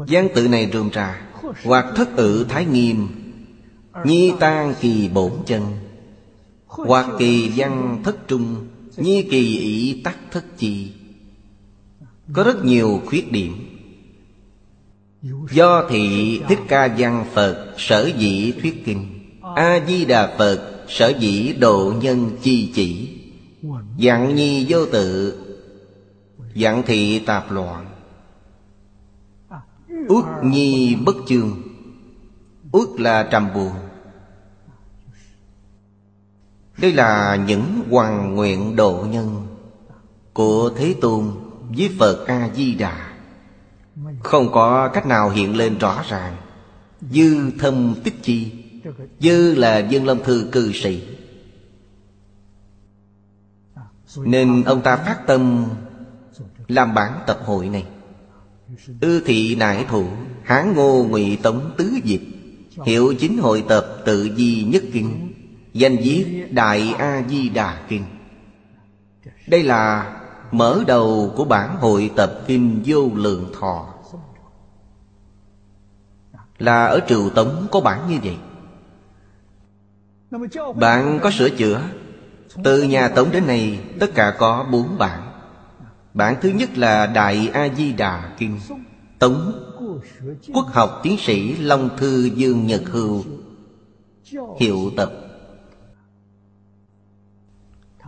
Gián tự này rườm rà Hoặc thất ự thái nghiêm, Nhi tan kỳ bổn chân. Hoặc kỳ văn thất trung Nhi kỳ ý tắc thất chi. Có rất nhiều khuyết điểm. Do thị Thích Ca Văn Phật sở dĩ thuyết kinh. A-di-đà Phật sở dĩ độ nhân chi chỉ. Dạng nhi vô tự, Dạng thị tạp loạn. Ước nhi bất chương, Ước là trầm buồn. Đây là những hoàng nguyện độ nhân Của Thế Tôn với Phật A-di-đà. Không có cách nào hiện lên rõ ràng. Dư thâm tích chi Dư là dân long thư cư sĩ. Nên ông ta phát tâm Làm bản tập hội này. Ư thị nại thủ, Hán ngô ngụy tống tứ diệt Hiệu chính hội tập tự di nhất kinh. Danh viết Đại A-di-đà Kinh. Đây là mở đầu của bản hội tập kinh vô lượng thọ. Là ở Triều Tống có bản như vậy. Bạn có sửa chữa? Từ nhà Tống đến nay, Tất cả có bốn bản. Bản thứ nhất là Đại A-di-đà Kinh, Tống Quốc học tiến sĩ Long Thư Dương Nhật Hưu, Hiệu tập.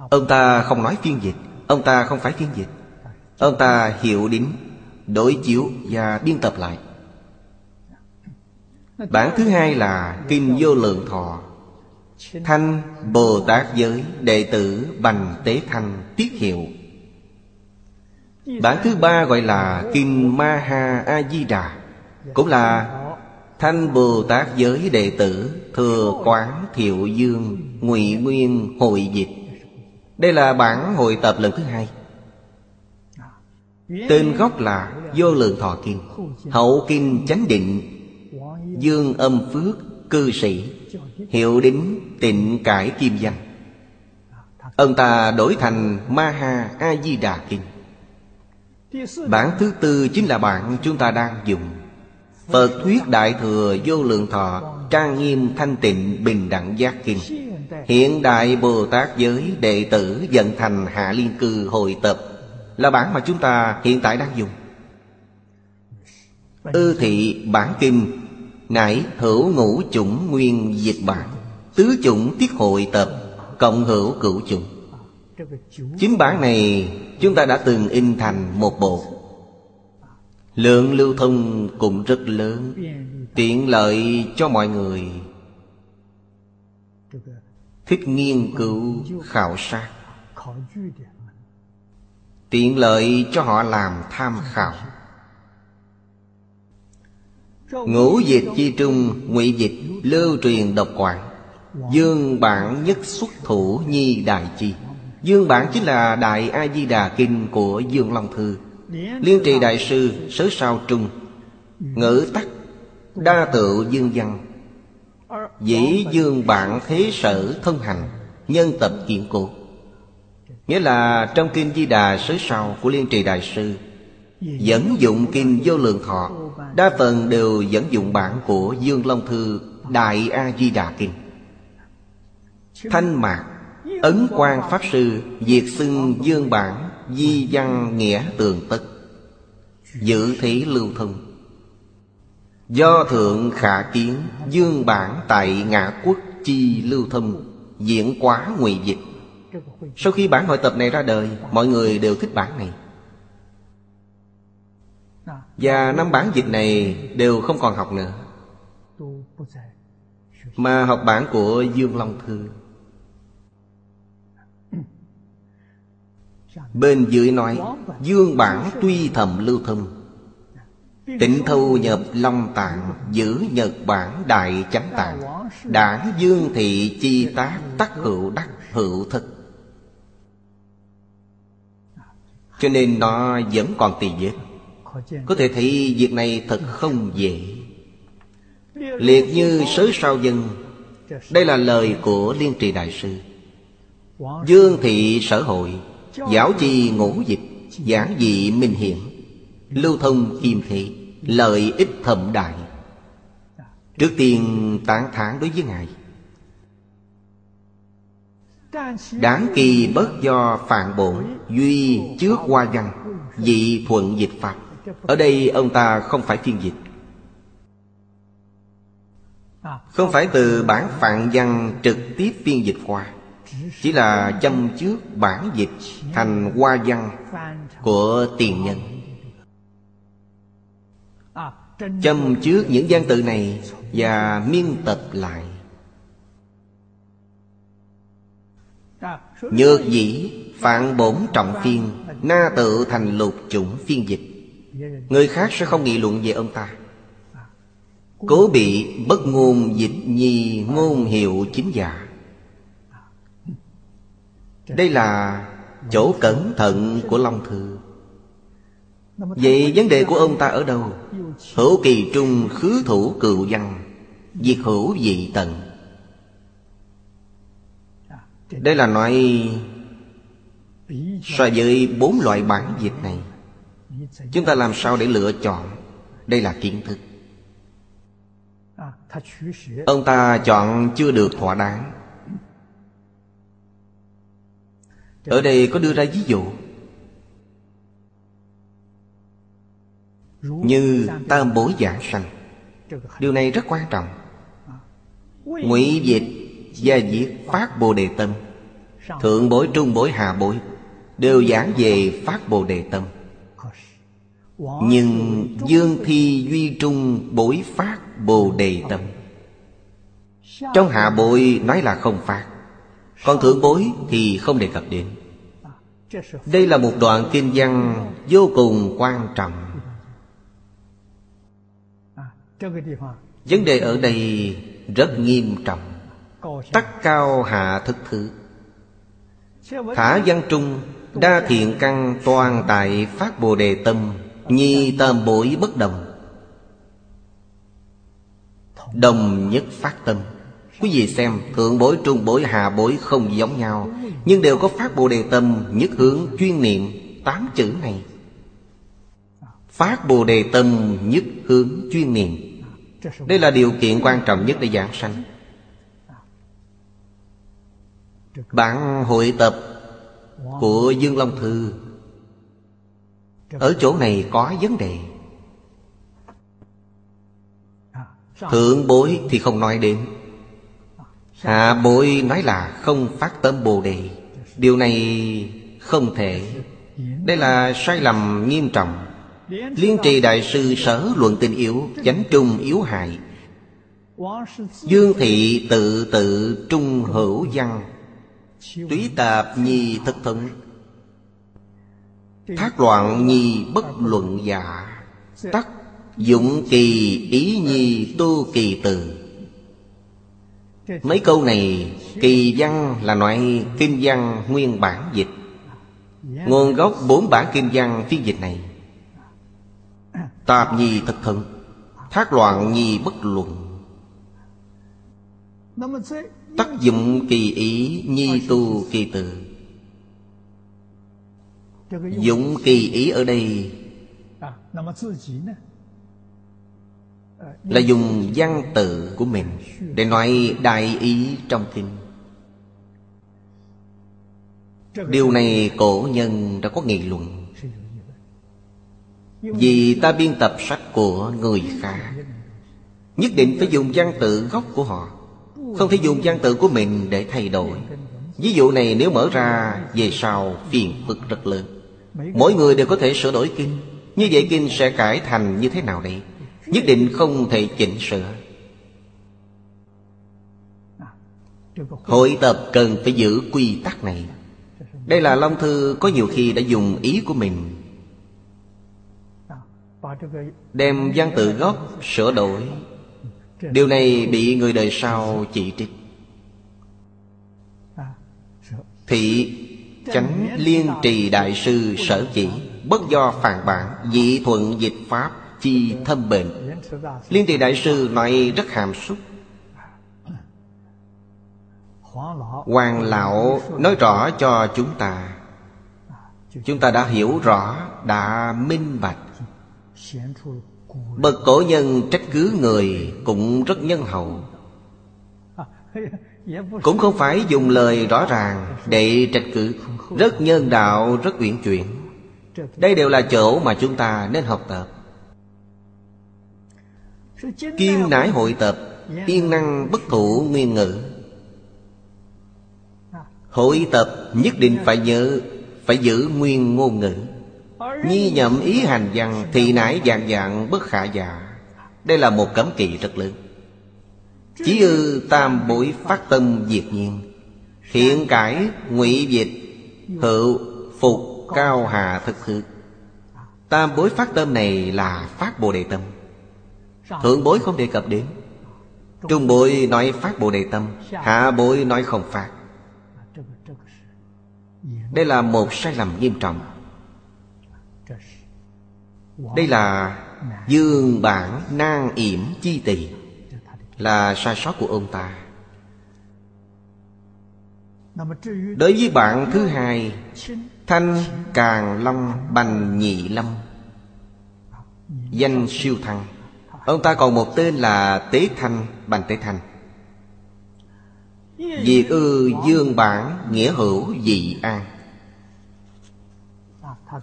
Ông ta không nói phiên dịch. Ông ta không phải phiên dịch. Ông ta hiểu đính, Đối chiếu và biên tập lại. Bản thứ hai là Kinh Vô Lượng Thọ. Thanh Bồ Tát Giới, Đệ tử Bành Tế Thanh Tiết Hiệu. Bản thứ ba gọi là Kinh Ma Ha A Di Đà Cũng là Thanh Bồ Tát Giới Đệ tử Thừa Quán Thiệu Dương ngụy Nguyên Hội Dịch. Đây là bản hội tập lần thứ hai. Tên gốc là Vô Lượng Thọ Kinh, Hậu Kinh Chánh Định. Dương Âm Phước Cư Sĩ, Hiệu đính tịnh cải kim danh Ông ta đổi thành Ma Ha A Di Đà Kinh. Bản thứ tư chính là bản chúng ta đang dùng. Phật thuyết Đại Thừa Vô Lượng Thọ Trang nghiêm thanh tịnh bình đẳng giác kinh. Hiện đại Bồ Tát giới đệ tử dần thành hạ liên cư hội tập Là bản mà chúng ta hiện tại đang dùng. Ư thị bản kinh Nãy hữu ngũ chủng nguyên dịch bản, Tứ chủng tiết hội tập, Cộng hữu cửu chủng. Chính bản này chúng ta đã từng in thành một bộ. Lượng lưu thông cũng rất lớn, Tiện lợi cho mọi người. Thích nghiên cứu, khảo sát. Tiện lợi cho họ làm tham khảo. Ngũ dịch chi trung, ngụy dịch Lưu truyền độc quản Dương bản nhất xuất thủ nhi đại chi. Dương bản chính là Đại A-di-đà Kinh của Dương Long Thư. Liên trì đại sư Sớ sao trung. Ngữ tắc, Đa tự dương văn. Dĩ dương bản thế sở thông hành, Nhân tập kiện cụ Nghĩa là trong Kinh Di Đà Sớ sau của Liên trì đại sư, Dẫn dụng Kinh Vô Lượng Thọ, Đa phần đều dẫn dụng bản của Dương Long Thư Đại A-di-đà Kinh. Thanh Mạc, Ấn Quang Pháp Sư Diệt xưng Dương Bản, Di văn nghĩa tường tất, Dự thí lưu thông. Do Thượng Khả Kiến, Dương Bản tại Ngã Quốc Chi lưu thông Diễn quá ngụy dịch. Sau khi bản hội tập này ra đời, Mọi người đều thích bản này. Và năm bản dịch này đều không còn học nữa. Mà học bản của Dương Long Thư. Bên dưới nói, Dương bản tuy thầm lưu thông Tịnh thâu nhập long tạng, Giữ nhật bản đại chánh tạng. Đảng dương thị chi tác Tắc hữu đắc hữu thực. Cho nên nó vẫn còn tỳ vết. Có thể thấy việc này thật không dễ. Liệt như sớ sao dân, Đây là lời của Liên trì Đại Sư. Dương thị sở hội, Giáo chi ngũ dịch, Giảng dị minh hiển. Lưu thông kim thị, Lợi ích thậm đại. Trước tiên tán thán đối với Ngài. Đáng kỳ bất do phản bổn, Duy trước hoa văn, Dị thuận dịch Pháp. Ở đây ông ta không phải phiên dịch. Không phải từ bản phạn văn trực tiếp phiên dịch qua, Chỉ là châm trước bản dịch thành hoa văn của tiền nhân. Châm trước những gian tự này Và miên tập lại. Nhược dĩ Phạn bổn trọng phiên, Na tự thành lục chủng phiên dịch. Người khác sẽ không nghị luận về ông ta. Cố bị bất ngôn dịch nhi ngôn hiệu chính giả. Đây là chỗ cẩn thận của Long Thư. Vậy vấn đề của ông ta ở đâu? Hữu kỳ trung khứ thủ cựu văn, Diệt hữu dị tận. Đây là nói So với bốn loại bản dịch này. Chúng ta làm sao để lựa chọn? Đây là kiến thức. Ông ta chọn chưa được thỏa đáng. Ở đây có đưa ra ví dụ. Như tam bối giảng sanh. Điều này rất quan trọng. Ngụy dịch và diệt phát bồ đề tâm. Thượng bối, trung bối, hạ bối Đều giảng về phát bồ đề tâm. Nhưng dương thi duy trung bối phát bồ đề tâm. Trong hạ bối nói là không phát, Còn thượng bối thì không đề cập đến. Đây là một đoạn kinh văn vô cùng quan trọng. Vấn đề ở đây rất nghiêm trọng. Tắc cao hạ thức thứ Thả văn trung Đa thiện căn toàn tại phát bồ đề tâm Nhi tam bối bất đồng. Đồng nhất phát tâm. Quý vị xem Thượng bối, trung bối, hạ bối không giống nhau Nhưng đều có phát bồ đề tâm Nhất hướng chuyên niệm Tám chữ này. Phát bồ đề tâm nhất hướng chuyên niệm đây là điều kiện quan trọng nhất để giảng sanh. Bản hội tập của Dương Long Thư Ở chỗ này có vấn đề. Thượng bối thì không nói đến. Hạ bối nói là không phát tâm Bồ Đề. Điều này không thể. Đây là sai lầm nghiêm trọng. Liên trì đại sư sở luận tình yếu, Chánh trung yếu hại. Dương thị tự tự trung hữu văn. Túy tạp nhi thực thân Thác loạn nhi bất luận giả. Tắc Dụng kỳ ý nhi tu kỳ từ. Mấy câu này, Kỳ văn là loại kinh văn nguyên bản dịch. Nguồn gốc bốn bản kinh văn phiên dịch này Tạp nhi thật thân Thác loạn nhi bất luận. Tác dụng kỳ ý nhi tu kỳ tự, Dụng kỳ ý ở đây Là dùng văn tự của mình Để nói đại ý trong kinh. Điều này cổ nhân đã có nghị luận. Vì ta biên tập sách của người khác. Nhất định phải dùng văn tự gốc của họ. Không thể dùng văn tự của mình để thay đổi. Ví dụ này nếu mở ra, Về sau phiền phức rất lớn. Mỗi người đều có thể sửa đổi kinh. Như vậy kinh sẽ cải thành như thế nào đây? Nhất định không thể chỉnh sửa. Hội tập cần phải giữ quy tắc này. Đây là Long Thư có nhiều khi đã dùng ý của mình Đem văn tự gốc sửa đổi. Điều này bị người đời sau chỉ trích. Thị Chánh liên trì đại sư sở chỉ, Bất do phản bản Dị thuận dịch pháp, Chi thâm bệnh. Liên trì đại sư nói rất hàm xúc. Hoàng lão nói rõ cho chúng ta. Chúng ta đã hiểu rõ, Đã minh bạch. Bậc cổ nhân trách cứ người Cũng rất nhân hậu. Cũng không phải dùng lời rõ ràng Để trách cứ. Rất nhân đạo, rất uyển chuyển. Đây đều là chỗ mà chúng ta nên học tập. Kim nải hội tập Yên năng bất thủ nguyên ngữ. Hội tập nhất định phải nhớ Phải giữ nguyên ngôn ngữ Nhi nhậm ý hành văn Thì nãi dạng dạng bất khả giả. Đây là một cấm kỵ rất lớn. Chí ư tam bối phát tâm diệt nhiên. Hiện cải ngụy dịch Hữu phục cao hà thực hư Tam bối phát tâm này là phát bồ đề tâm. Thượng bối không đề cập đến. Trung bối nói phát bồ đề tâm, Hạ bối nói không phát. Đây là một sai lầm nghiêm trọng. Đây là Dương bản nan yểm chi tỳ, Là sai sót của ông ta. Đối với bạn thứ hai, Thanh Càng Long Bành Nhị Lâm, Danh siêu thăng Ông ta còn một tên là Tế Thanh, Bành Tế Thanh. Diệt ư dương bản nghĩa hữu dị an.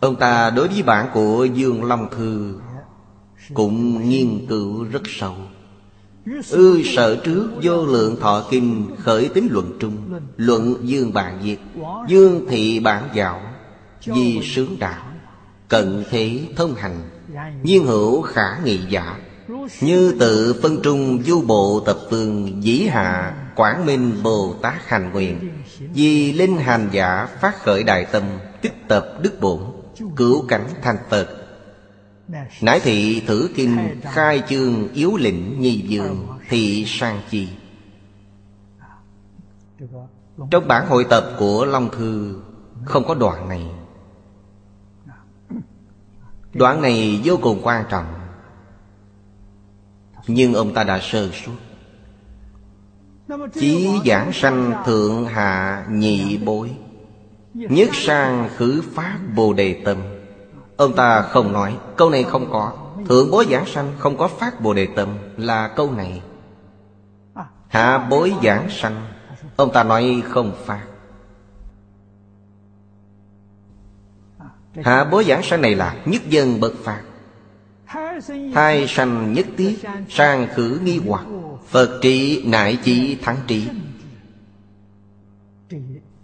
Ông ta đối với bản của Dương Long Thư Cũng nghiên cứu rất sâu. Ư sở trước vô lượng thọ kinh Khởi tính luận trung, Luận dương bản diệt, Dương thị bản dạo Di sướng đạo, Cận thế thông hành Nhiên hữu khả nghị giả. Như tự phân trung du bộ tập phương Dĩ hạ quảng minh Bồ Tát hành nguyện, Vì linh hành giả phát khởi đại tâm, Tích tập đức bổn. Cứu cảnh thành Phật Nãi thị thử kinh, khai chương yếu lĩnh nhi dường Thị sang chi? Trong bản hội tập của Long Thư, Không có đoạn này. Đoạn này vô cùng quan trọng. Nhưng ông ta đã sơ suốt Chí giảng sanh thượng hạ nhị bối. Nhất sang khứ phát bồ đề tâm. Ông ta không nói, Câu này không có. Thượng bối giảng sanh không có phát bồ đề tâm Là câu này. Hạ bối giảng sanh, Ông ta nói không phát Hạ bối giảng sanh này là nhất dân bất phát Hai sanh nhất tiết, Sang khử nghi hoặc, Phật trị nại chỉ thắng trị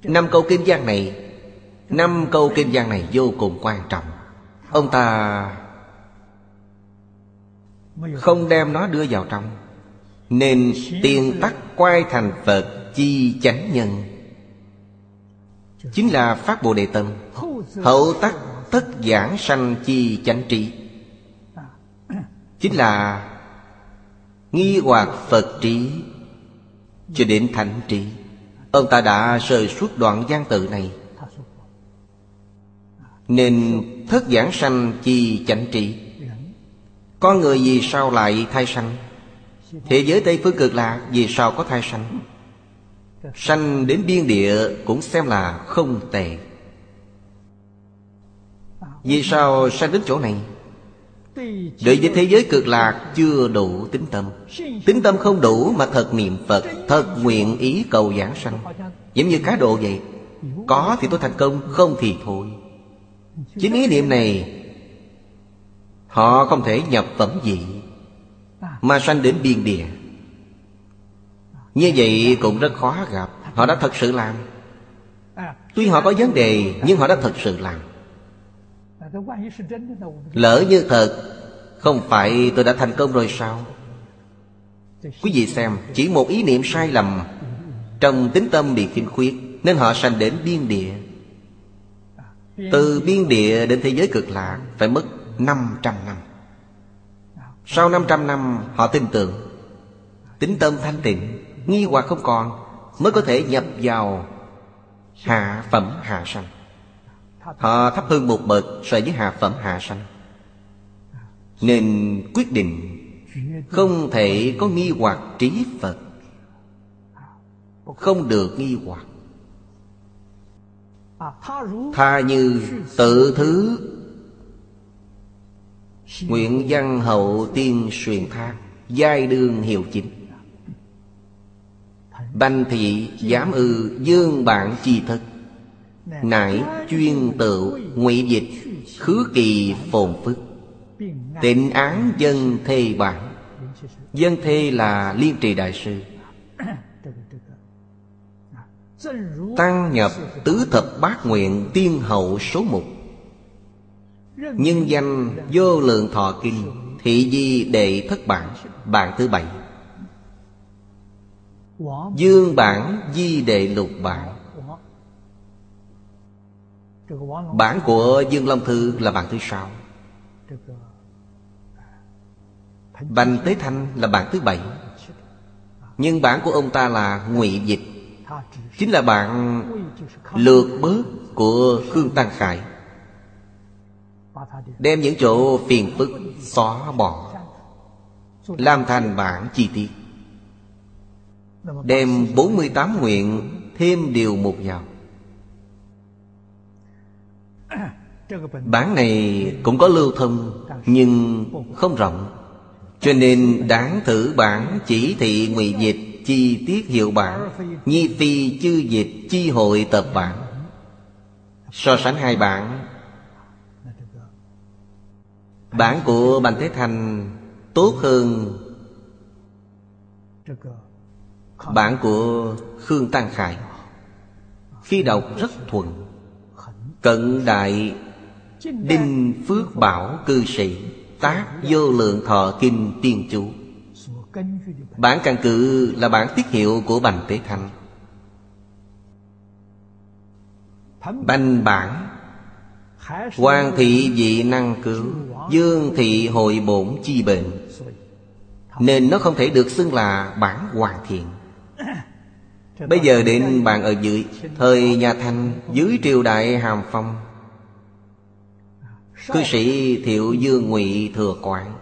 Năm câu kinh văn này, Năm câu kinh văn này vô cùng quan trọng. Ông ta Không đem nó đưa vào trong, Nên tiền tắc quay thành Phật chi chánh nhân. Chính là phát Bồ Đề Tâm, Hậu tắc tất giảng sanh chi chánh trí. Chính là Nghi hoặc Phật trí Cho đến thánh trí. Ông ta đã rời suốt đoạn gian tự này. Nên thất giảng sanh chi chánh trị. Con người vì sao lại thai sanh? Thế giới Tây Phương cực lạc vì sao có thai sanh? Sanh đến biên địa cũng xem là không tệ. Vì sao sanh đến chỗ này? Đối với thế giới cực lạc chưa đủ tính tâm. Tính tâm không đủ mà thật niệm Phật, Thật nguyện ý cầu giảng sanh. Giống như cá độ vậy. Có thì tôi thành công, Không thì thôi. Chính ý niệm này, Họ không thể nhập phẩm dị Mà sanh đến biên địa. Như vậy cũng rất khó gặp. Họ đã thật sự làm. Tuy họ có vấn đề, Nhưng họ đã thật sự làm. Lỡ như thật Không phải tôi đã thành công rồi sao? Quý vị xem Chỉ một ý niệm sai lầm Trong tính tâm bị khiếm khuyết Nên họ sanh đến biên địa. Từ biên địa đến thế giới cực lạc Phải mất 500 năm. Sau 500 năm họ tin tưởng. Tính tâm thanh tịnh Nghi hoặc không còn Mới có thể nhập vào Hạ phẩm hạ sanh Họ thấp hơn một bậc so với hạ phẩm hạ sanh. Nên quyết định Không thể có nghi hoặc trí Phật. Không được nghi hoặc. Tha như tự thứ. Nguyện văn hậu tiên xuyền thang Giai đương hiệu chính. Banh thị giám ư, dương bản chi thức. Nải chuyên tự ngụy dịch, Khứ kỳ phồn phức. Tịnh án dân thê bản. Dân thê là liên trì đại sư. Tăng nhập tứ thập bát nguyện tiên hậu số một. Nhân danh vô lượng thọ kinh, Thị di đệ thất bản Bản thứ bảy. Dương bản di đệ lục bản. Bản của Dương Long Thư là bản thứ sáu. Bành Tế Thanh là bản thứ bảy. Nhưng bản của ông ta là ngụy dịch. Chính là bản lược bớt của Khương Tăng Khải. Đem những chỗ phiền phức xóa bỏ, Làm thành bản chi tiết. Đem 48 nguyện thêm điều một vào. Bản này cũng có lưu thông, Nhưng không rộng. Cho nên đáng thử bản chỉ thị ngụy dịch Chi tiết hiệu bản, Nhi phi chư dịch chi hội tập bản. So sánh hai bản. Bản của Bành Thế Thành tốt hơn Bản của Khương Tăng Khải. Khi đọc rất thuận Cận đại Đinh Phước Bảo cư sĩ, Tác vô lượng thọ kinh tiên chú Bản căn cứ là bản tiết hiệu của Bành Tế Thanh. Bành bản Hoàng thị dị năng cứu Dương thị hội bổn chi bệnh. Nên nó không thể được xưng là bản hoàn thiện. Bây giờ đến bạn ở dưới, Thời nhà Thanh dưới triều đại Hàm Phong. Cư sĩ Thiệu Dương Ngụy Thừa Quảng.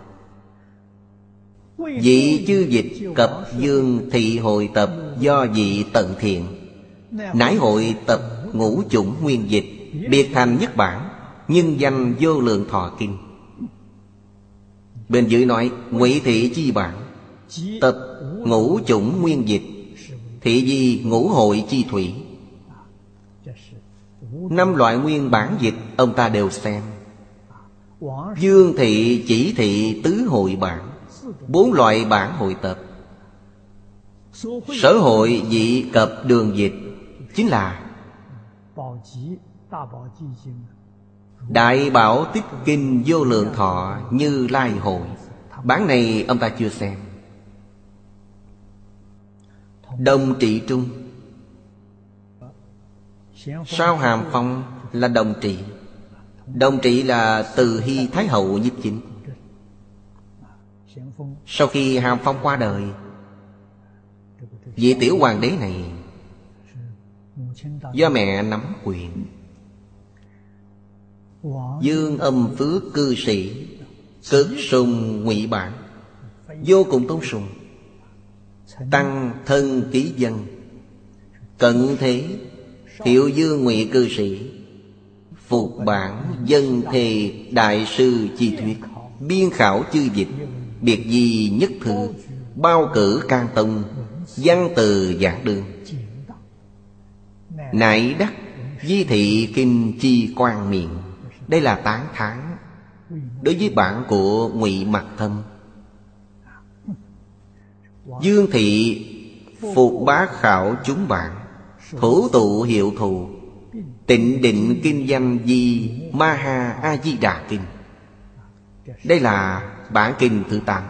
Vị chư dịch cập dương thị hội tập Do vị tận thiện. Nãi hội tập ngũ chủng nguyên dịch, Biệt thành nhất bản, Nhưng danh vô lượng thọ kinh. Bên dưới nói Ngụy thị chi bản, Tập ngũ chủng nguyên dịch. Thị di ngũ hội chi thủy. Năm loại nguyên bản dịch, Ông ta đều xem. Dương thị, chỉ thị, tứ hội bản, Bốn loại bản hội tập Sở hội dị cập đường dịch Chính là Đại bảo tích kinh vô lượng thọ Như lai hội. Bản này ông ta chưa xem. Đồng trị trung. Sao hàm phong là đồng trị? Đồng trị là từ hy thái hậu nhiếp chính. Sau khi Hàm Phong qua đời, Vị tiểu hoàng đế này Do mẹ nắm quyền. Dương âm phước cư sĩ Cực sùng ngụy bản, Vô cùng tôn sùng. Tăng thân ký dân. Cận thế Thiệu dương ngụy cư sĩ. Phục bản dân thề đại sư chi thuyết. Biên khảo chư dịch. Biệt gì nhất thư Bao cử can tông. Văn từ giảng đường. Nại đắc Di thị kinh chi quan miệng. Đây là tán thán Đối với bản của ngụy Mặt Thâm Dương thị Phục bá khảo chúng bạn, Thủ tụ hiệu thù, Tịnh định kinh danh di Ma Ha A Di Đà Kinh. Đây là bản kinh thứ tám.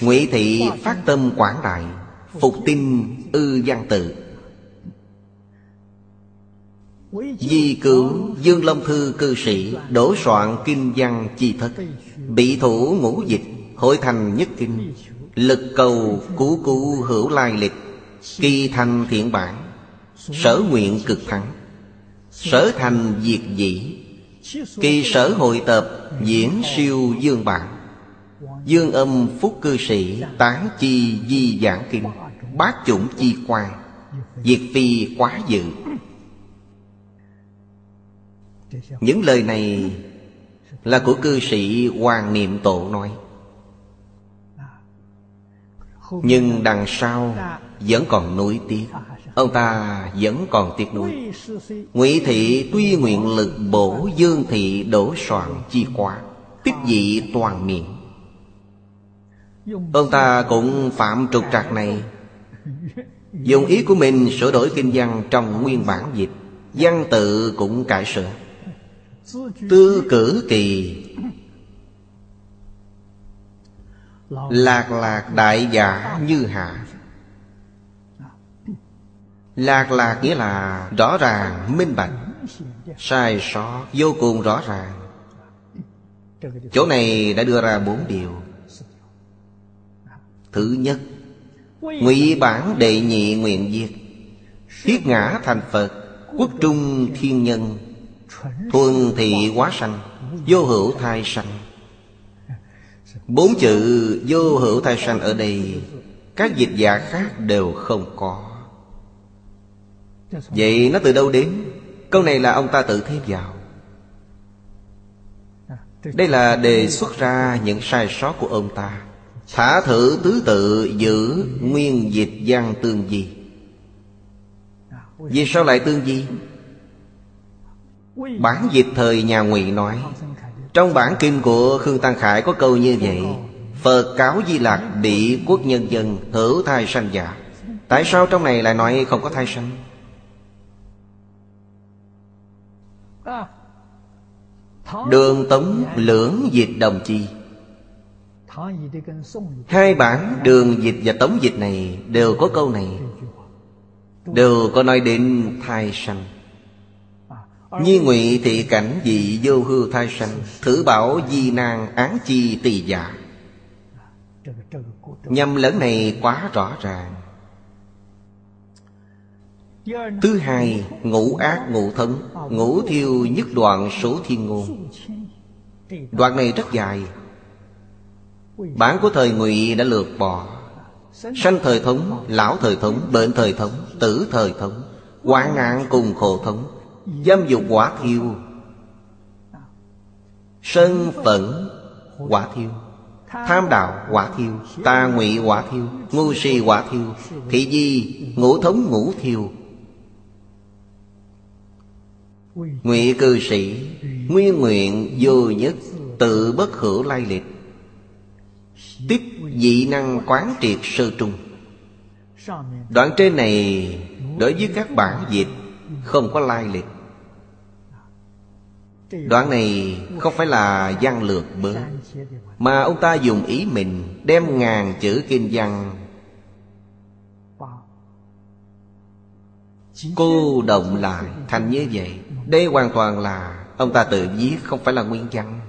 Ngụy thị phát tâm quảng đại, Phục tinh ư văn tự. Di cứu Dương Long Thư cư sĩ Đổ soạn kinh văn chi thất Bị thủ ngũ dịch Hội thành nhất kinh, Lực cầu cú cú hữu lai lịch, Kỳ thành thiện bản, Sở nguyện cực thắng, Sở thành diệt dĩ, Kỳ sở hội tập Diễn siêu dương bản, Dương âm phúc cư sĩ Tán chi di giảng kinh Bát chủng chi quan, Diệt phi quá dự. Những lời này Là của cư sĩ Hoàng Niệm Tổ nói. Nhưng đằng sau Vẫn còn nối tiếc. Ông ta vẫn còn tiếc nuối. Ngụy thị tuy nguyện lực bổ Dương thị đổ soạn chi quá Tiếp dị toàn miệng. Ông ta cũng phạm trục trặc này. Dùng ý của mình sửa đổi kinh văn trong nguyên bản dịch, Văn tự cũng cải sửa. Tư cử kỳ Lạc lạc đại giả như hạ. Lạc lạc nghĩa là rõ ràng, minh bạch Sai sót vô cùng rõ ràng. Chỗ này đã đưa ra bốn điều. Thứ nhất Ngụy bản đệ nhị nguyện diệt Thiết ngã thành Phật Quốc trung thiên nhân. Thuần thị quá sanh Vô hữu thai sanh. Bốn chữ vô hữu thai sanh ở đây, Các dịch giả khác đều không có. Vậy nó từ đâu đến? Câu này là ông ta tự thêm vào Đây là đề xuất ra những sai sót của ông ta. Thả thử tứ tự giữ nguyên dịch văn tương di. Vì sao lại tương di? Bản dịch thời nhà ngụy nói trong bản kinh của Khương Tăng Khải có câu như vậy, Phật cáo Di Lạc bị quốc nhân dân hữu thai sanh giả. Tại sao trong này lại nói không có thai sanh? Đường tống lưỡng dịch đồng chi. Hai bản đường dịch và tống dịch này Đều có câu này. Đều có nói đến thai sanh. Nhi ngụy thị cảnh dị vô hư thai sanh Thử bảo di nàng án chi tỳ giả Nhầm lẫn này quá rõ ràng. Thứ hai Ngũ ác ngũ thân Ngũ thiêu nhất đoạn số thiên ngôn. Đoạn này rất dài. Bản của thời ngụy đã lược bỏ. Sanh thời thống, lão thời thống, bệnh thời thống, tử thời thống Hoạn nạn cùng khổ thống. Dâm dục quả thiêu. Sân phẫn, quả thiêu. Tham đạo, quả thiêu. Ta ngụy, quả thiêu. Ngu si, quả thiêu. Thị di, ngũ thống, ngũ thiêu. Ngụy cư sĩ, Nguyên nguyện vô nhất, Tự bất hữu lai lịch. Tiếp dị năng quán triệt sơ trung. Đoạn trên này Đối với các bản dịch Không có lai lịch. Đoạn này không phải là văn lược bớ Mà ông ta dùng ý mình Đem ngàn chữ kinh văn. Cô động lại thành như vậy, Đây hoàn toàn là, Ông ta tự viết không phải là nguyên văn.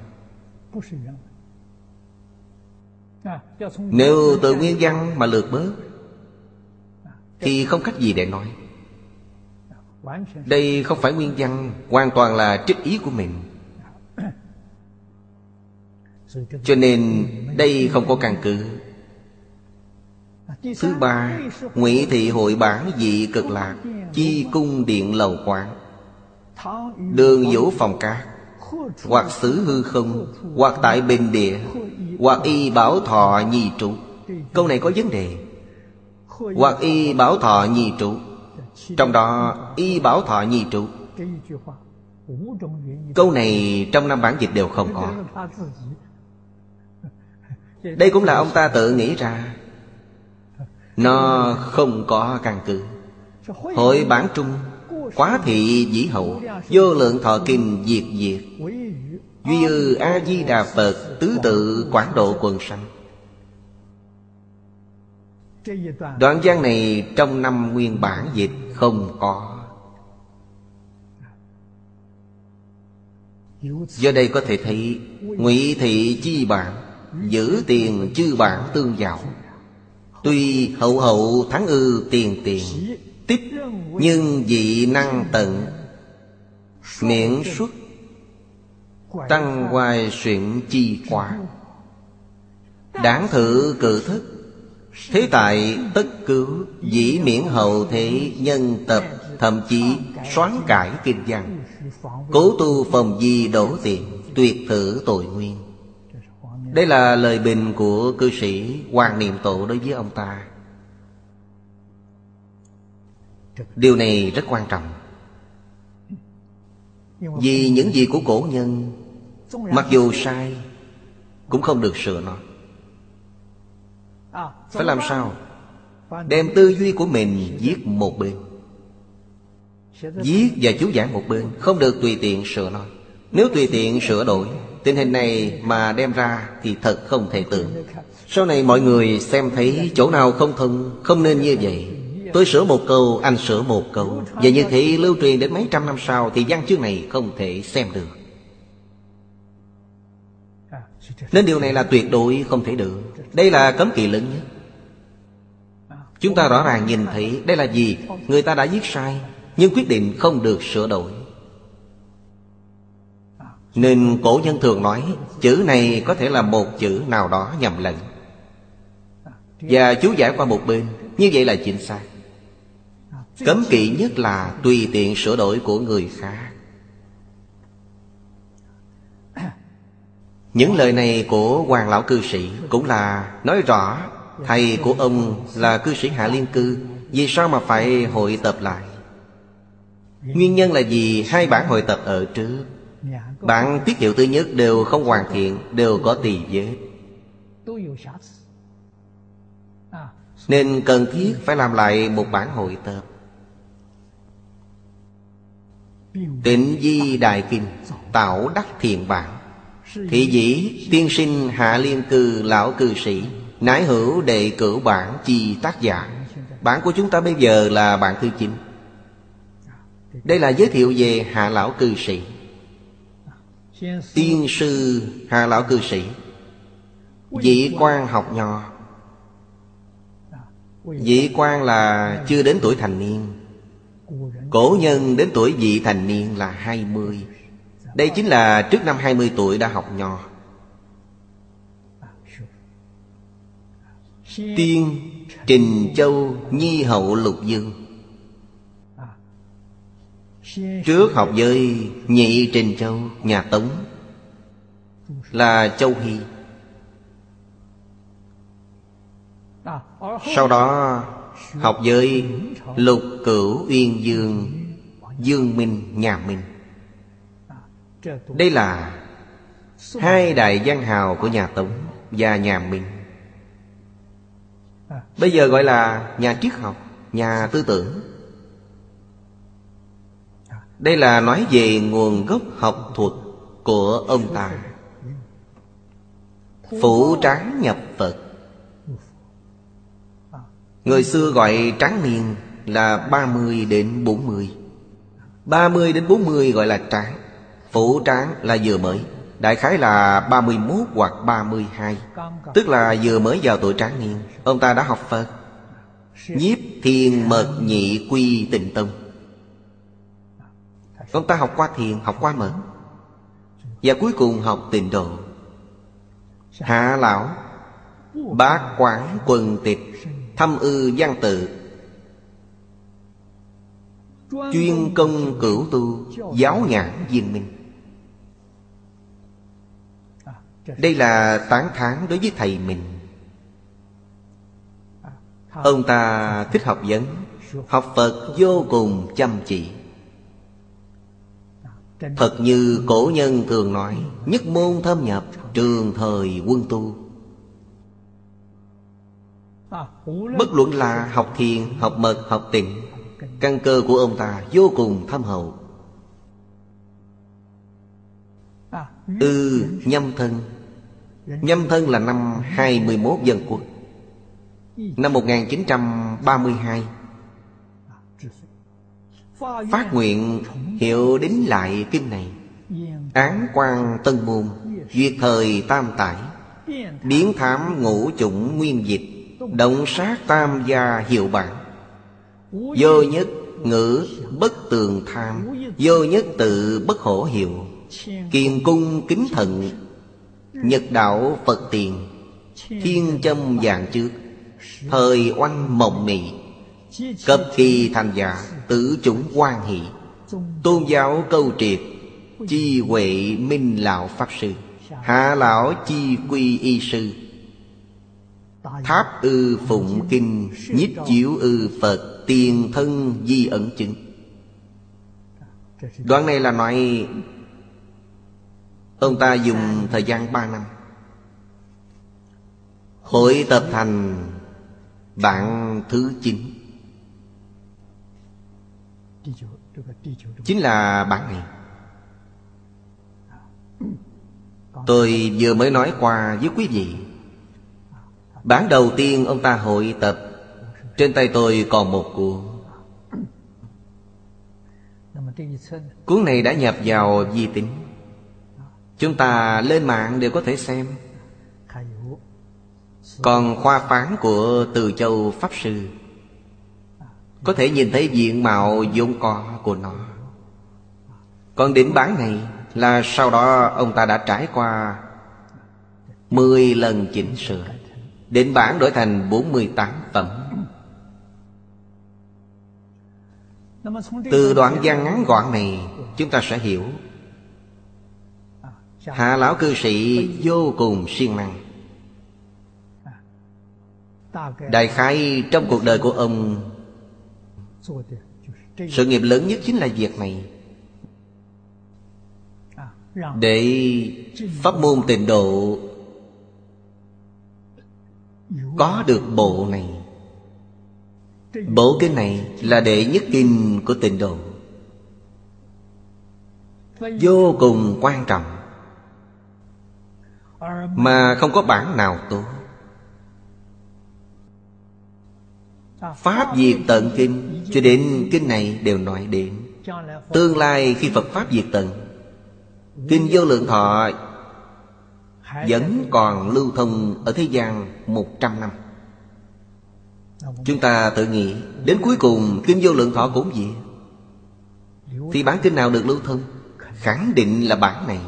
Nếu từ nguyên văn mà lược bớt Thì không cách gì để nói. Đây không phải nguyên văn, Hoàn toàn là trích ý của mình. Cho nên đây không có căn cứ. Thứ ba, Ngụy thị hội bản dị cực lạc, Chi cung điện lầu quán. Đường vũ phòng cát, Hoặc xứ hư không, Hoặc tại bình địa, Hoặc y bảo thọ nhi trụ. Câu này có vấn đề. Hoặc y bảo thọ nhi trụ. Trong đó, y bảo thọ nhi trụ. Câu này trong năm bản dịch đều không có. Đây cũng là ông ta tự nghĩ ra. Nó không có căn cứ. Hội bản trung, Quá thị dĩ hậu, Vô lượng thọ kinh diệt diệt. Duy ư A-di-đà Phật, Tứ tự quảng độ quần sanh. Đoạn văn này trong năm nguyên bản dịch không có. Do đây có thể thấy, ngụy thị chi bản Giữ tiền chư bản tương giàu Tuy hậu hậu thắng ư tiền tiền, Tích nhưng dị năng tận. Miễn xuất, Tăng hoài xuyện chi quả Đáng thử cử thức Thế tại tất cứu Dĩ miễn hậu thế nhân tập, Thậm chí xoán cải kinh văn. Cố tu phòng di đổ tiền, Tuyệt thử tội nguyên. Đây là lời bình của cư sĩ Hoàng Niệm Tổ đối với ông ta. Điều này rất quan trọng. Vì những gì của cổ nhân, Mặc dù sai, Cũng không được sửa nó. Phải làm sao? Đem tư duy của mình viết một bên. Viết và chú giảng một bên Không được tùy tiện sửa nó. Nếu tùy tiện sửa đổi Tình hình này mà đem ra Thì thật không thể tưởng. Sau này mọi người xem thấy chỗ nào không thông Không nên như vậy. Tôi sửa một câu, anh sửa một câu. Và như thế lưu truyền đến mấy trăm năm sau Thì văn chương này không thể xem được. Nên điều này là tuyệt đối không thể được đây là cấm kỵ lớn nhất. Chúng ta rõ ràng nhìn thấy Đây là gì? Người ta đã viết sai, Nhưng quyết định không được sửa đổi. Nên cổ nhân thường nói, Chữ này có thể là một chữ nào đó nhầm lẫn. Và chú giải qua một bên, Như vậy là chính xác. Cấm kỵ nhất là tùy tiện sửa đổi của người khác. Những lời này của hoàng lão cư sĩ Cũng là nói rõ Thầy của ông là cư sĩ Hạ Liên Cư, Vì sao mà phải hội tập lại? Nguyên nhân là vì hai bản hội tập ở trước. Bản tiết hiệu thứ nhất đều không hoàn thiện, Đều có tỳ vết. Nên cần thiết phải làm lại một bản hội tập. Tịnh Di Đại Kinh Tạo đắc thiện bản. Thị dĩ, tiên sinh hạ liên cư, lão cư sĩ, Nái hữu đệ cửu bản chi tác giả. Bản của chúng ta bây giờ là bản thứ 9 Đây là giới thiệu về hạ lão cư sĩ. Tiên sư hạ lão cư sĩ Dị quan học nho. Dị quan là chưa đến tuổi thành niên. Cổ nhân đến tuổi vị thành niên là 20 đây chính là trước năm 20 tuổi đã học nho. Tiên, Trình Châu, Nhi Hậu, Lục Dương. Trước học với Nhị Trình Châu, Nhà Tống, Là Châu Hy. Sau đó, Học với Lục Cửu Uyên Dương Dương Minh, Nhà Minh. Đây là Hai đại văn hào của nhà Tống Và nhà Minh. Bây giờ gọi là nhà triết học, Nhà tư tưởng. Đây là nói về nguồn gốc học thuật Của ông ta. Phủ tráng nhập Phật. Người xưa gọi tráng niên là 30 đến 40 30 đến 40 gọi là tráng. Phủ tráng là vừa mới. Đại khái là 31 hoặc 32 Tức là vừa mới vào tuổi tráng niên Ông ta đã học Phật. Nhiếp thiền mật nhị quy tịnh tông Ông ta học qua thiền, học qua mật. Và cuối cùng học tịnh độ. Hạ lão Bác quán quần tịch Thâm ư văn tự. Chuyên công cửu tu Giáo nhãn viên minh. Đây là tán thán đối với thầy mình. Ông ta thích học vấn Học Phật vô cùng chăm chỉ. Thật như cổ nhân thường nói Nhất môn thâm nhập Trường thời quân tu. Bất luận là học thiền, học mật, học tịnh Căn cơ của ông ta vô cùng thâm hậu. Ư ừ, nhâm thân. Nhâm thân là năm 21 dân quốc. Năm 1932 Phát nguyện hiệu đính lại kinh này. Án quan tân môn Duyệt thời tam tải. Biến thám ngũ chủng nguyên dịch Động sát tam gia hiệu bản. Vô nhất ngữ bất tường tham Vô nhất tự bất hổ hiệu. Kiền cung kính thận Nhật đạo Phật tiền, Thiên châm vàng trước, Thời oanh mộng mị cập kỳ thành giả, Tử chủng quan hỷ, Tôn giáo câu triệt, Chi huệ minh lão Pháp Sư, Hạ lão chi quy y sư, Tháp ư phụng kinh Nhiếp chiếu ư Phật Tiền thân di ẩn chứng. Đoạn này là nói Ông ta dùng thời gian ba năm. Hội tập thành Bạn thứ chín. Chính là bạn này. Tôi vừa mới nói qua với quý vị. Bản đầu tiên ông ta hội tập, Trên tay tôi còn một cuốn. Cuốn này đã nhập vào di tính. Chúng ta lên mạng đều có thể xem. Còn khoa phán của Từ Châu Pháp Sư Có thể nhìn thấy diện mạo vốn có của nó. Còn đỉnh bán này là sau đó ông ta đã trải qua Mười lần chỉnh sửa. Đỉnh bản đổi thành 48 phẩm Từ đoạn văn ngắn gọn này Chúng ta sẽ hiểu. Hạ lão cư sĩ vô cùng siêng năng. Đại khái trong cuộc đời của ông, Sự nghiệp lớn nhất chính là việc này. Để pháp môn tịnh độ, Có được bộ này. Bộ kinh này là đệ nhất kinh của tịnh độ. Vô cùng quan trọng. Mà không có bản nào tốt Pháp diệt tận kinh Cho đến kinh này đều nói đến. Tương lai khi Phật Pháp diệt tận Kinh vô lượng thọ Vẫn còn lưu thông ở thế gian một trăm năm. Chúng ta tự nghĩ Đến cuối cùng Kinh vô lượng thọ cũng gì Thì bản kinh nào được lưu thông? Khẳng định là bản này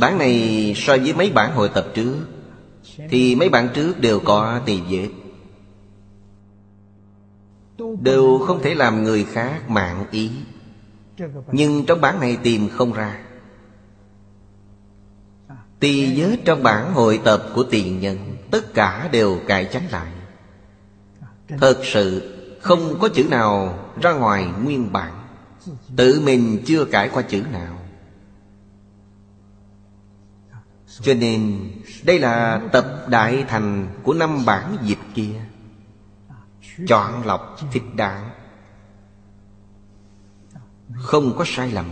Bản này so với mấy bản hội tập trước, Thì mấy bản trước đều có tỳ vết. Đều không thể làm người khác mạng ý. Nhưng trong bản này tìm không ra. Tỳ vết trong bản hội tập của tiền nhân, Tất cả đều cải tránh lại. Thật sự, không có chữ nào ra ngoài nguyên bản. Tự mình chưa cải qua chữ nào. Cho nên, đây là tập đại thành của năm bản dịch kia. Chọn lọc thịt đạn Không có sai lầm.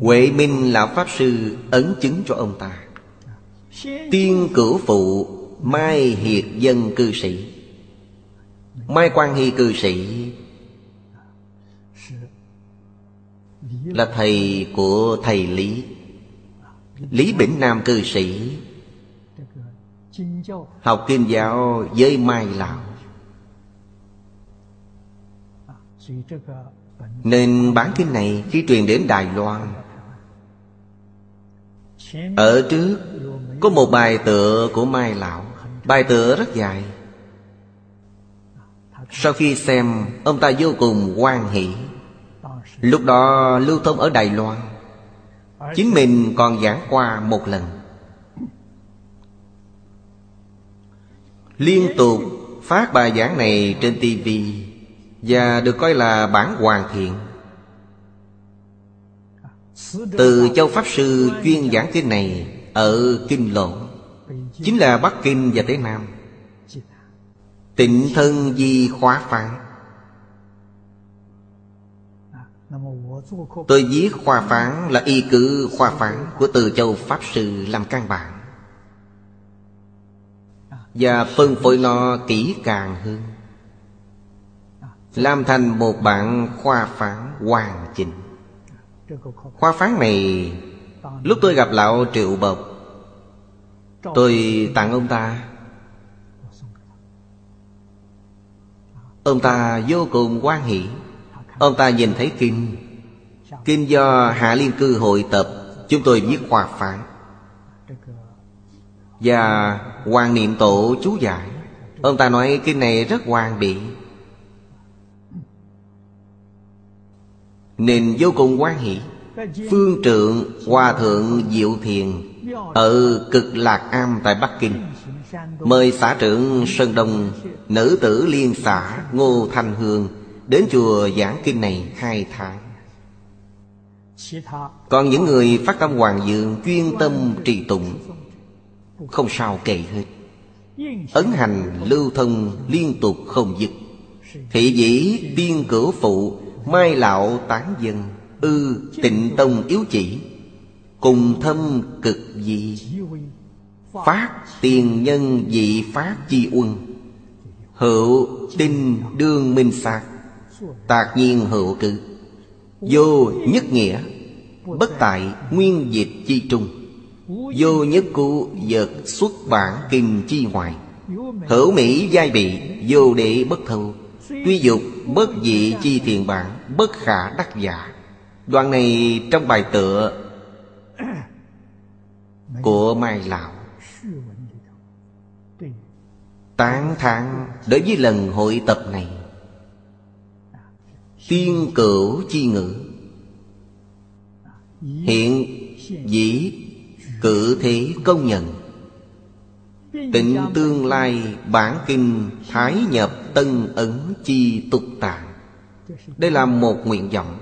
Huệ Minh Lão Pháp Sư ấn chứng cho ông ta. Tiên cửu phụ, Mai Hiệt dân cư sĩ. Mai Quan Hy cư sĩ Là thầy của thầy Lý. Lý Bỉnh Nam cư sĩ, Học kinh giáo với Mai Lão Nên bản kinh này khi truyền đến Đài Loan. Ở trước, có một bài tựa của Mai Lão Bài tựa rất dài. Sau khi xem, Ông ta vô cùng hoan hỷ. Lúc đó lưu thông ở Đài Loan. Chính mình còn giảng qua một lần. Liên tục phát bài giảng này trên TV Và được coi là bản hoàn thiện. Từ Châu Pháp Sư chuyên giảng kinh này Ở Kinh Lộ Chính là Bắc Kinh và Tế Nam. Tịnh thân di khóa phán. Tôi viết khoa phán là y cử khoa phán Của Từ Châu Pháp Sư làm căn bản Và phân phối nó kỹ càng hơn. Làm thành một bản khoa phán hoàn chỉnh. Khoa phán này, Lúc tôi gặp lão Triệu Bộc, Tôi tặng ông ta. Ông ta vô cùng quan hỷ. Ông ta nhìn thấy kinh. Kinh do Hạ Liên Cư hội tập, Chúng tôi viết khoa phán Và Hoàng Niệm Tổ chú giải. Ông ta nói kinh này rất hoàn bị Nên vô cùng quan hỷ. Phương trượng, Hòa thượng Diệu Thiền Ở cực lạc am tại Bắc Kinh. Mời xã trưởng Sơn Đông, Nữ tử liên xã Ngô Thanh Hương Đến chùa giảng kinh này hai tháng. Còn những người phát tâm hoàng dưỡng Chuyên tâm trì tụng, Không sao kể hết. Ấn hành lưu thông liên tục không dứt. Thị dĩ tiên cửu phụ, Mai lão tán dân, Ư tịnh tông yếu chỉ, Cùng thâm cực dị. Phát tiền nhân dị phát chi uân Hữu tinh đương minh sạc Tạc nhiên hữu cử. Vô nhất nghĩa, Bất tại nguyên dịch chi trung. Vô nhất cụ vật xuất bản kim chi ngoại Hữu mỹ giai bị Vô đệ bất thâu. Tuy dục, bất dị chi thiền bản, Bất khả đắc giả. Đoạn này trong bài tựa Của Mai Lão. Tán thán đối với lần hội tập này Tiên cửu chi ngữ. Hiện dĩ cử thế công nhận. Tịnh tương lai bản kinh Thái nhập tân ấn chi tục tạng. Đây là một nguyện vọng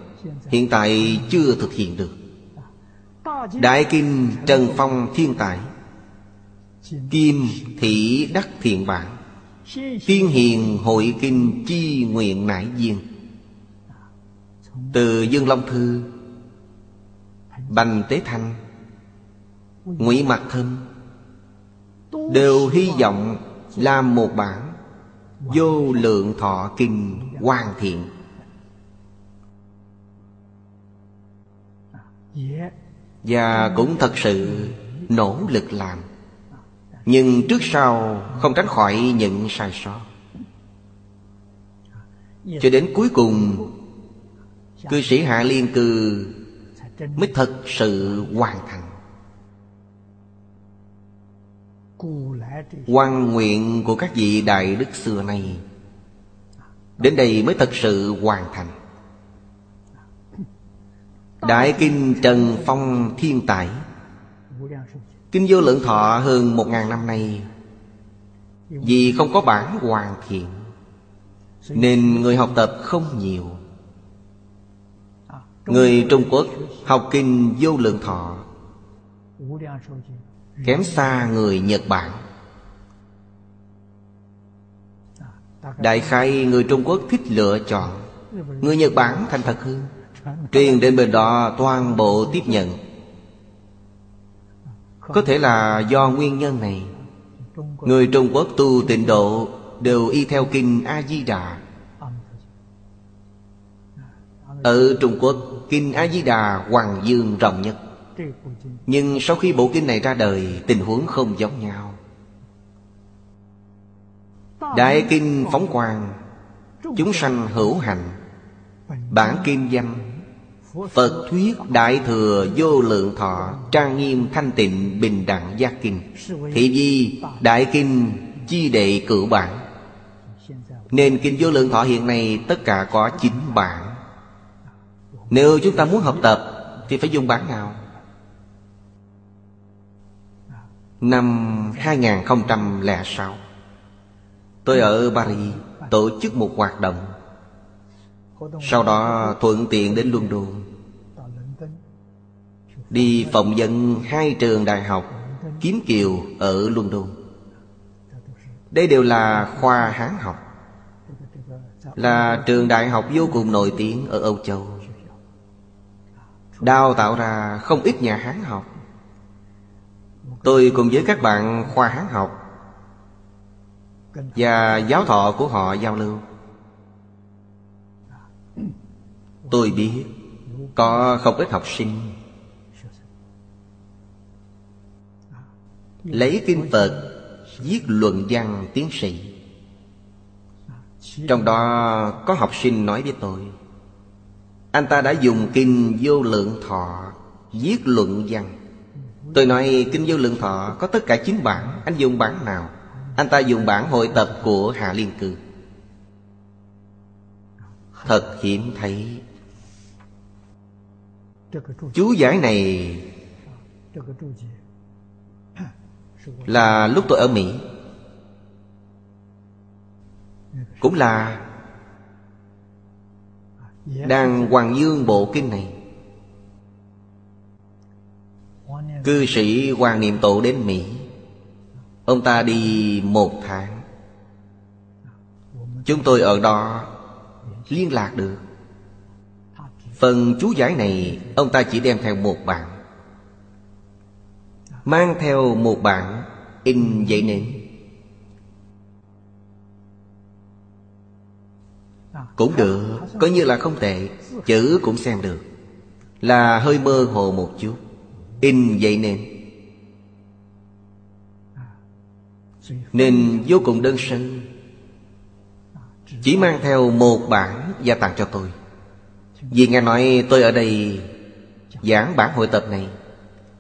Hiện tại chưa thực hiện được. Đại kinh Trần Phong Thiên Tài, Kim Thị Đắc Thiện Bản, Tiên Hiền Hội Kinh Chi Nguyện Nải Duyên từ Dương Long Thư, Bành Tế Thanh, Ngụy Mặt Thâm Đều hy vọng làm một bản Vô lượng thọ kinh hoàn thiện. Và cũng thật sự nỗ lực làm, Nhưng trước sau không tránh khỏi những sai sót. Cho đến cuối cùng Cư sĩ Hạ Liên Cư Mới thật sự hoàn thành. Quan nguyện của các vị đại đức xưa nay Đến đây mới thật sự hoàn thành. Đại Kinh Trần Phong Thiên Tài, Kinh vô lượng thọ hơn một ngàn năm nay, Vì không có bản hoàn thiện, Nên người học tập không nhiều. Người Trung Quốc học kinh vô lượng thọ. Kém xa người Nhật Bản. Đại khai người Trung Quốc thích lựa chọn. Người Nhật Bản thành thật hơn. Truyền đến bên đó toàn bộ tiếp nhận. Có thể là do nguyên nhân này. Người Trung Quốc tu tịnh độ Đều y theo kinh A-di-đà ở Trung Quốc, Kinh A-di-đà Hoàng Dương rộng nhất. Nhưng sau khi bộ kinh này ra đời, Tình huống không giống nhau. Đại Kinh Phóng Quang, Chúng sanh hữu hạnh Bản Kim Danh Phật thuyết Đại Thừa Vô Lượng Thọ, Trang nghiêm thanh tịnh bình đẳng giác kinh. Thị di Đại Kinh Chi đệ cử bản. Nên Kinh Vô Lượng Thọ hiện nay Tất cả có 9 bản. Nếu chúng ta muốn học tập, Thì phải dùng bản nào? Năm 2006 Tôi ở Paris tổ chức một hoạt động. Sau đó thuận tiện đến London. Đi phỏng vấn hai trường đại học Kiếm Kiều ở London. Đây đều là khoa Hán học, Là trường đại học vô cùng nổi tiếng ở Âu Châu. Đào tạo ra không ít nhà Hán học. Tôi cùng với các bạn khoa Hán học Và giáo thọ của họ giao lưu. Tôi biết Có không ít học sinh Lấy kinh Phật, Viết luận văn tiến sĩ. Trong đó có học sinh nói với tôi anh ta đã dùng kinh vô lượng thọ Viết luận văn. Tôi nói, kinh vô lượng thọ Có tất cả chín bản, Anh dùng bản nào? Anh ta dùng bản hội tập của Hạ Liên Cư. Thật hiếm thấy. Chú giải này Là lúc tôi ở Mỹ. Cũng là đang hoàng dương bộ kinh này. Cư sĩ Hoàng Niệm Tổ đến Mỹ. Ông ta đi một tháng. Chúng tôi ở đó liên lạc được. Phần chú giải này Ông ta chỉ đem theo một bản. Mang theo một bản In giấy nến Cũng được Coi như là không tệ Chữ cũng xem được. Là hơi mơ hồ một chút. In vậy nên, Nên vô cùng đơn sơ. Chỉ mang theo một bản Và tặng cho tôi. Vì nghe nói tôi ở đây Giảng bản hội tập này.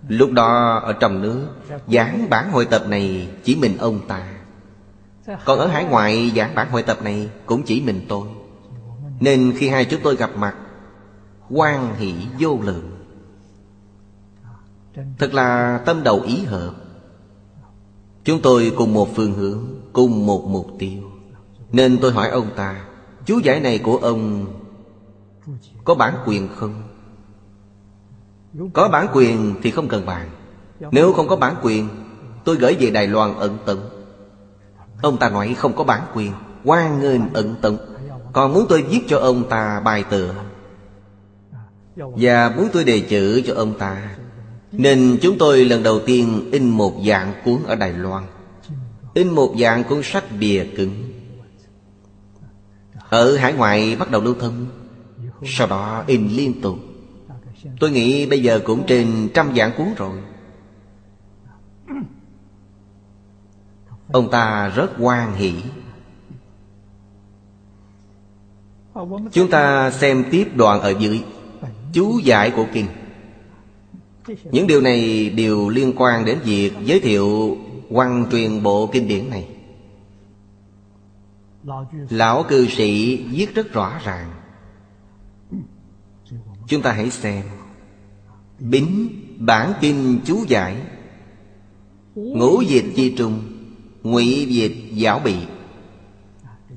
Lúc đó ở trong nước Giảng bản hội tập này chỉ mình ông ta. Còn ở hải ngoại giảng bản hội tập này Cũng chỉ mình tôi. Nên khi hai chúng tôi gặp mặt quan hỷ vô lượng. Thật là tâm đầu ý hợp. Chúng tôi cùng một phương hướng, Cùng một mục tiêu. Nên tôi hỏi ông ta, Chú giải này của ông Có bản quyền không? Có bản quyền thì không cần bàn. Nếu không có bản quyền, Tôi gửi về Đài Loan ẩn tận Ông ta nói không có bản quyền, Hoan nghênh ẩn tận còn muốn tôi viết cho ông ta bài tựa Và muốn tôi đề chữ cho ông ta. Nên chúng tôi lần đầu tiên in một dạng cuốn ở Đài Loan. In một dạng cuốn sách bìa cứng. Ở hải ngoại bắt đầu lưu thông. Sau đó in liên tục. Tôi nghĩ bây giờ cũng trên trăm dạng cuốn rồi. Ông ta rất hoan hỷ. Chúng ta xem tiếp đoạn ở dưới Chú giải của kinh. Những điều này đều liên quan đến việc giới thiệu Văn truyền bộ kinh điển này. Lão cư sĩ viết rất rõ ràng. Chúng ta hãy xem. Bính bản kinh chú giải. Ngũ dịch chi trung, Ngụy dịch giáo bị.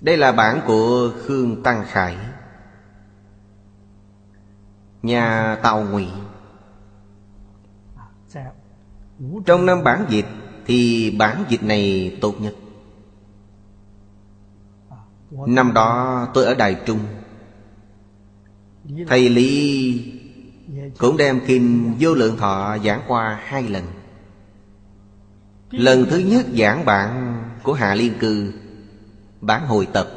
Đây là bản của Khương Tăng Khải. Nhà Tàu Ngụy. Trong năm bản dịch Thì bản dịch này tốt nhất. Năm đó tôi ở Đài Trung. Thầy Lý cũng đem kinh vô lượng thọ giảng qua hai lần. Lần thứ nhất giảng bản của Hạ Liên Cư. Bản hồi tập.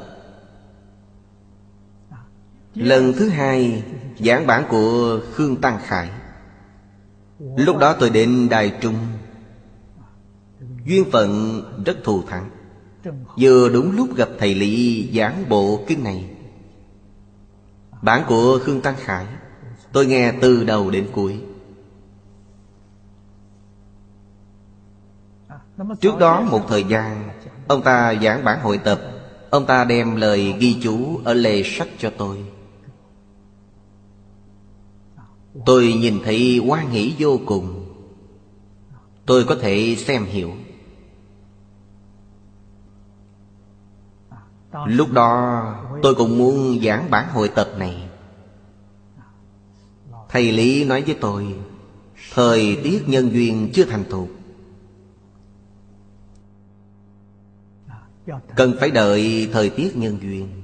Lần thứ hai Giảng bản của Khương Tăng Khải. Lúc đó tôi đến Đài Trung. Duyên phận rất thù thắng. Vừa đúng lúc gặp thầy Lý giảng bộ kinh này. Bản của Khương Tăng Khải Tôi nghe từ đầu đến cuối. Trước đó một thời gian Ông ta giảng bản hội tập Ông ta đem lời ghi chú ở lề sách cho tôi. Tôi nhìn thấy quan nghĩ vô cùng. Tôi có thể xem hiểu. Lúc đó, tôi cũng muốn giảng bản hội tập này. Thầy Lý nói với tôi, Thời tiết nhân duyên chưa thành thục. Cần phải đợi thời tiết nhân duyên.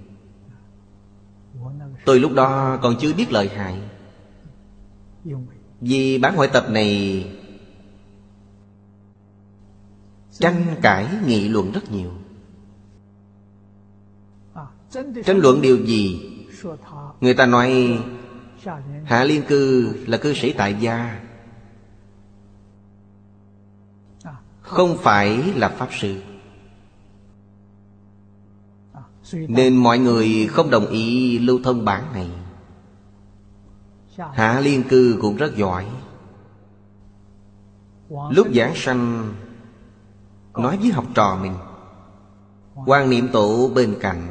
Tôi lúc đó còn chưa biết lợi hại. Vì bán hội tập này Tranh cãi nghị luận rất nhiều. Tranh luận điều gì? Người ta nói, Hạ Liên Cư là cư sĩ tại gia. Không phải là Pháp Sư. Nên mọi người không đồng ý lưu thông bản này. Hạ Liên Cư cũng rất giỏi. Lúc giảng sanh, Nói với học trò mình, quan niệm tổ bên cạnh.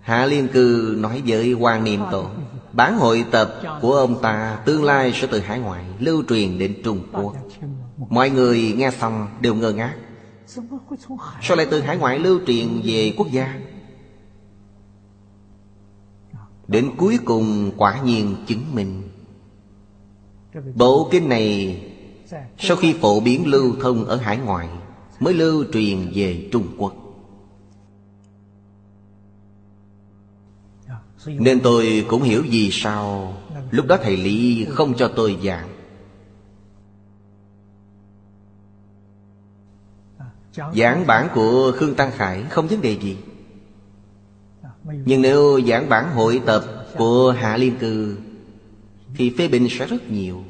Hạ Liên Cư nói với quan niệm tổ Bản hội tập của ông ta Tương lai sẽ từ hải ngoại Lưu truyền đến Trung Quốc. Mọi người nghe xong đều ngơ ngác. Sao lại từ hải ngoại lưu truyền về quốc gia? Đến cuối cùng quả nhiên chứng minh. Bộ kinh này Sau khi phổ biến lưu thông ở hải ngoại Mới lưu truyền về Trung Quốc. Nên tôi cũng hiểu vì sao Lúc đó thầy Lý không cho tôi giảng. Giảng bản của Khương Tăng Khải không vấn đề gì. Nhưng nếu giảng bản hội tập của Hạ Liên Cư Thì phê bình sẽ rất nhiều.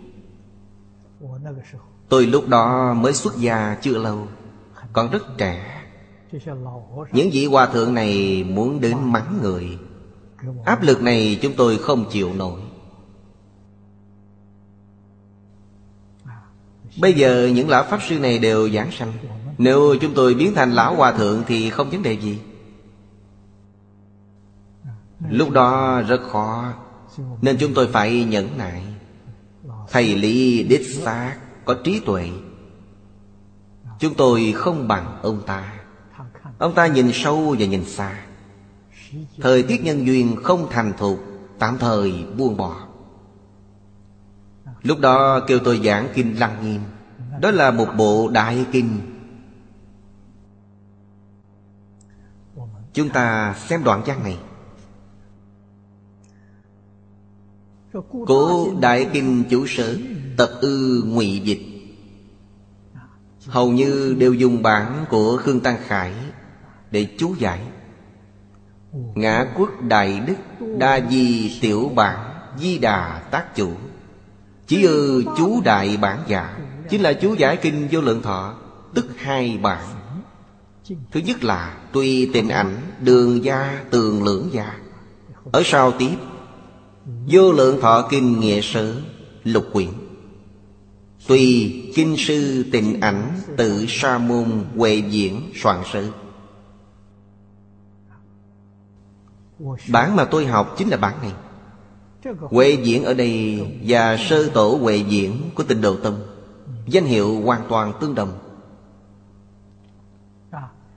Tôi lúc đó mới xuất gia chưa lâu, Còn rất trẻ. Những vị hòa thượng này muốn đến mắng người. Áp lực này chúng tôi không chịu nổi. Bây giờ những lão Pháp Sư này đều giảng sanh. Nếu chúng tôi biến thành lão hòa thượng thì không vấn đề gì. Lúc đó rất khó, Nên chúng tôi phải nhẫn nại. Thầy Lý đích xác Có trí tuệ. Chúng tôi không bằng ông ta. Ông ta nhìn sâu và nhìn xa. Thời tiết nhân duyên không thành thục, Tạm thời buông bỏ. Lúc đó kêu tôi giảng Kinh Lăng Nghiêm. Đó là một bộ đại kinh. Chúng ta xem đoạn văn này. Cố Đại Kinh Chủ Sở, Tập ư ngụy dịch. Hầu như đều dùng bản của Khương Tăng Khải Để chú giải. Ngã quốc đại đức Đa di tiểu bản Di đà tác chủ. Chỉ ư chú đại bản giả, Chính là chú giải kinh vô lượng thọ, Tức hai bản. Thứ nhất là Tuy tình ảnh Đường gia, tường lưỡng gia. Ở sau tiếp, Vô lượng thọ kinh nghĩa sớ Lục quyển. Tùy kinh sư tình ảnh Tự sa môn huệ diễn soạn sử. Bản mà tôi học chính là bản này. Huệ diễn ở đây Và sơ tổ huệ diễn của tịnh độ tông Danh hiệu hoàn toàn tương đồng.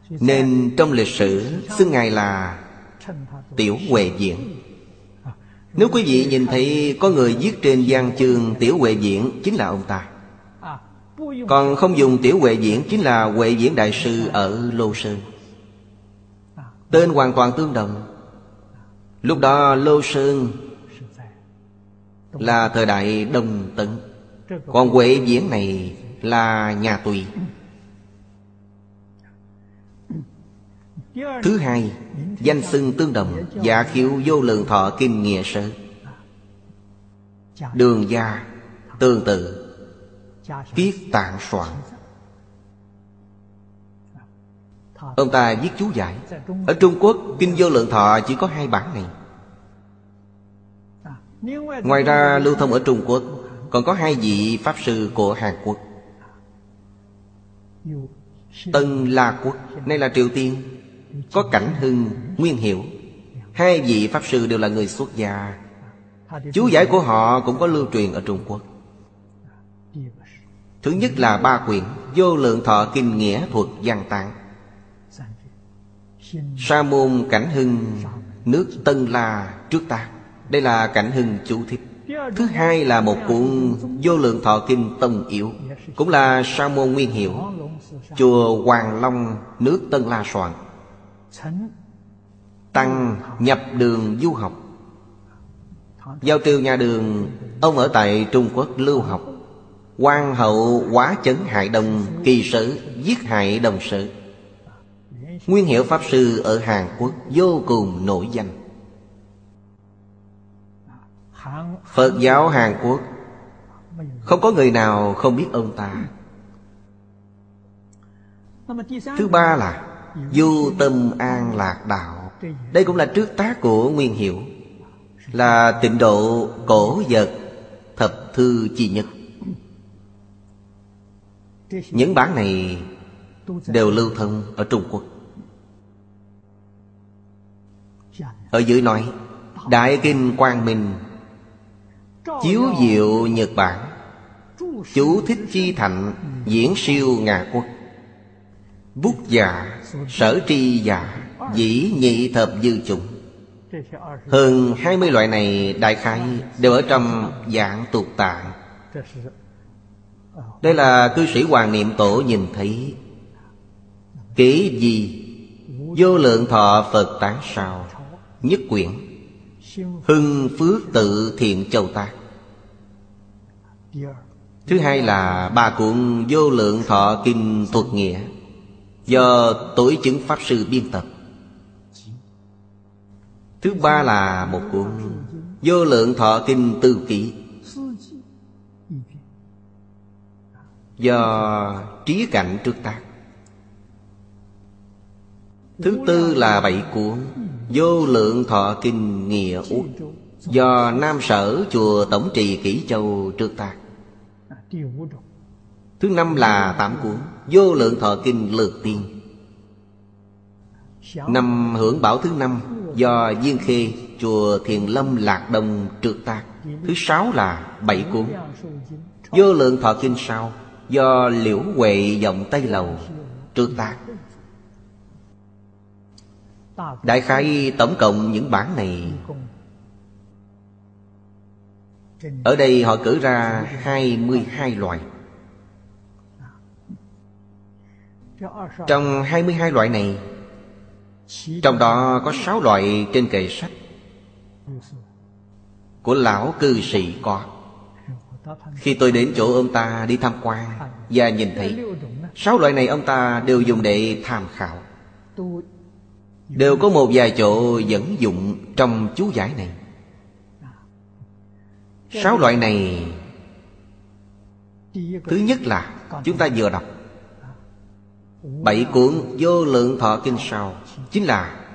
Nên trong lịch sử xưng Ngài là Tiểu Huệ Diễn Nếu quý vị nhìn thấy có người viết trên gian chương Tiểu Huệ Diễn chính là ông ta. Còn không dùng Tiểu Huệ Diễn chính là Huệ Diễn Đại Sư ở Lô Sơn. Tên hoàn toàn tương đồng. Lúc đó Lô Sơn Là thời đại Đông Tấn. Còn Huệ Diễn này là nhà Tùy. Thứ hai, Danh xưng tương đồng Giả khiếu vô lượng thọ kinh nghĩa sơ Đường gia, Tương tự, Viết tạng soạn. Ông ta viết chú giải. Ở Trung Quốc, Kinh Vô Lượng Thọ chỉ có hai bản này. Ngoài ra, lưu thông ở Trung Quốc, Còn có hai vị Pháp Sư của Hàn Quốc. Tân La Quốc, Nay là Triều Tiên. Có Cảnh Hưng, Nguyên Hiểu. Hai vị Pháp Sư đều là người xuất gia. Chú giải của họ cũng có lưu truyền ở Trung Quốc. Thứ nhất là ba quyển Vô lượng thọ kinh nghĩa thuật văn tạng Sa môn cảnh hưng Nước Tân La trước ta. Đây là cảnh hưng chú thích. Thứ hai là một cuốn Vô lượng thọ kinh tông yếu Cũng là sa môn nguyên hiệu Chùa Hoàng Long nước Tân La soạn. Tăng nhập đường du học. Giao triều nhà đường, Ông ở tại Trung Quốc lưu học. Quan hậu quá chấn hại đồng kỳ sử, giết hại đồng sự. Nguyên hiệu pháp sư ở hàn quốc vô cùng nổi danh. Phật giáo hàn quốc, không có người nào không biết ông ta. Thứ ba là du tâm an lạc đạo. Đây cũng là trước tác của nguyên hiệu là tịnh độ cổ vật thập thư chi nhất. Những bản này đều lưu thông ở Trung Quốc. Ở dưới nói, Đại Kinh Quang Minh, Chiếu diệu Nhật Bản, Chú thích chi thạnh Diễn siêu ngà Quốc. Bút giả Sở tri giả Dĩ nhị thập dư chủng. Hơn 20 loại này đại khái Đều ở trong dạng tục tạng. Đây là cư sĩ Hoàng Niệm Tổ nhìn thấy. Kỹ gì? Vô lượng thọ Phật tán sao? Nhất quyển. Hưng phước tự thiện châu tác. Thứ hai là ba cuộn vô lượng thọ kinh thuật nghĩa. Do tuổi chứng Pháp Sư biên tập. Thứ ba là một cuộn Vô lượng thọ kinh tư kỷ. Do trí cảnh trước tác. Thứ tư là bảy cuốn Vô lượng thọ kinh nghĩa út Do Nam Sở Chùa Tổng trì Kỷ Châu trước tác. Thứ năm là tám cuốn Vô lượng thọ kinh lược tiên. Năm hưởng bảo thứ năm, Do Duyên Khê, Chùa Thiền Lâm Lạc Đông trượt tác Thứ sáu là bảy cuốn. Vô lượng thọ kinh sau Do liễu huệ dòng Tây Lầu trượt tác Đại khái tổng cộng những bản này. Ở đây họ cử ra 22 loại. Trong 22 loại này, Trong đó có 6 loại trên kệ sách Của lão cư sĩ có. Khi tôi đến chỗ ông ta đi tham quan Và nhìn thấy, Sáu loại này ông ta đều dùng để tham khảo. Đều có một vài chỗ dẫn dụng trong chú giải này. Sáu loại này, Thứ nhất là chúng ta vừa đọc. Bảy cuốn vô lượng thọ kinh sau. Chính là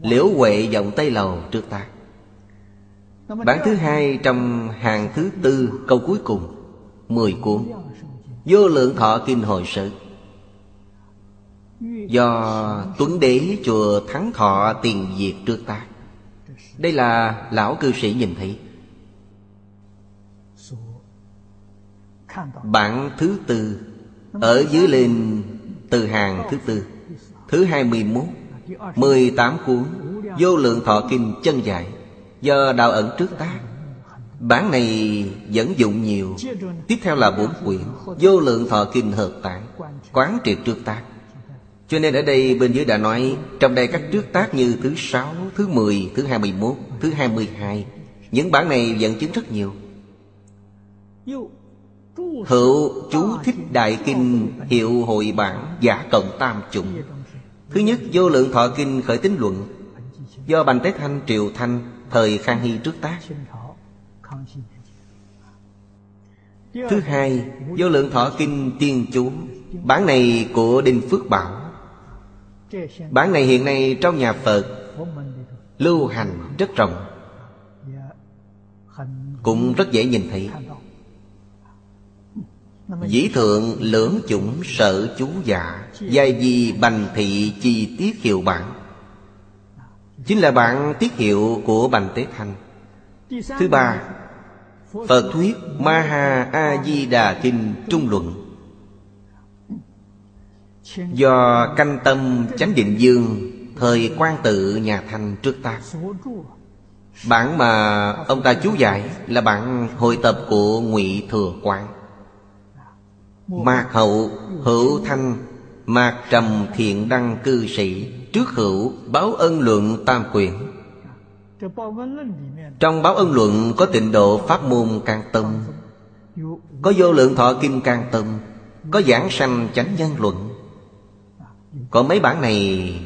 Liễu Huệ dòng Tây Lầu trước ta Bản thứ hai trong hàng thứ tư câu cuối cùng, Mười cuốn Vô lượng thọ kinh hồi sự Do Tuấn Đế chùa Thắng Thọ tiền diệt trước ta Đây là lão cư sĩ nhìn thấy. Bản thứ tư, Ở dưới lên từ hàng thứ tư Thứ hai mươi mốt Mười tám cuốn Vô lượng thọ kinh chân giải Do đạo ẩn trước tác Bản này dẫn dụng nhiều Tiếp theo là bốn quyển Vô lượng thọ kinh hợp tạng Quán triệt trước tác Cho nên ở đây bên dưới đã nói Trong đây các trước tác như thứ sáu Thứ mười, thứ hai mươi mốt, thứ hai mươi hai Những bản này dẫn chứng rất nhiều. Hữu chú thích đại kinh Hiệu hội bản giả cộng tam chủng. Thứ nhất, vô lượng thọ kinh khởi tính luận. Do Bành Tế Thanh Triều Thanh Thời Khang Hy trước tác. Thứ hai, Vô lượng thọ kinh tiên chú. Bản này của Đinh Phước Bảo. Bản này hiện nay trong nhà Phật, Lưu hành rất rộng. Cũng rất dễ nhìn thấy. Dĩ thượng lưỡng chủng sở chú dạ Giai di bành thị chi tiết hiệu bản. Chính là bản tiết hiệu của Bành Tế Thanh. Thứ ba, Phật thuyết Maha A Di Đà Kinh Trung Luận. Do canh tâm chánh định dương, Thời quan tự nhà Thanh trước ta. Bản mà ông ta chú giải Là bản hội tập của ngụy Thừa Quang Mạc hậu, hữu thanh. Mạc trầm thiện đăng cư sĩ. Trước hữu, báo ân luận tam quyển Trong báo ân luận có tịnh độ pháp môn can tâm. Có vô lượng thọ kim can tâm. Có giảng sanh chánh nhân luận. Còn mấy bản này,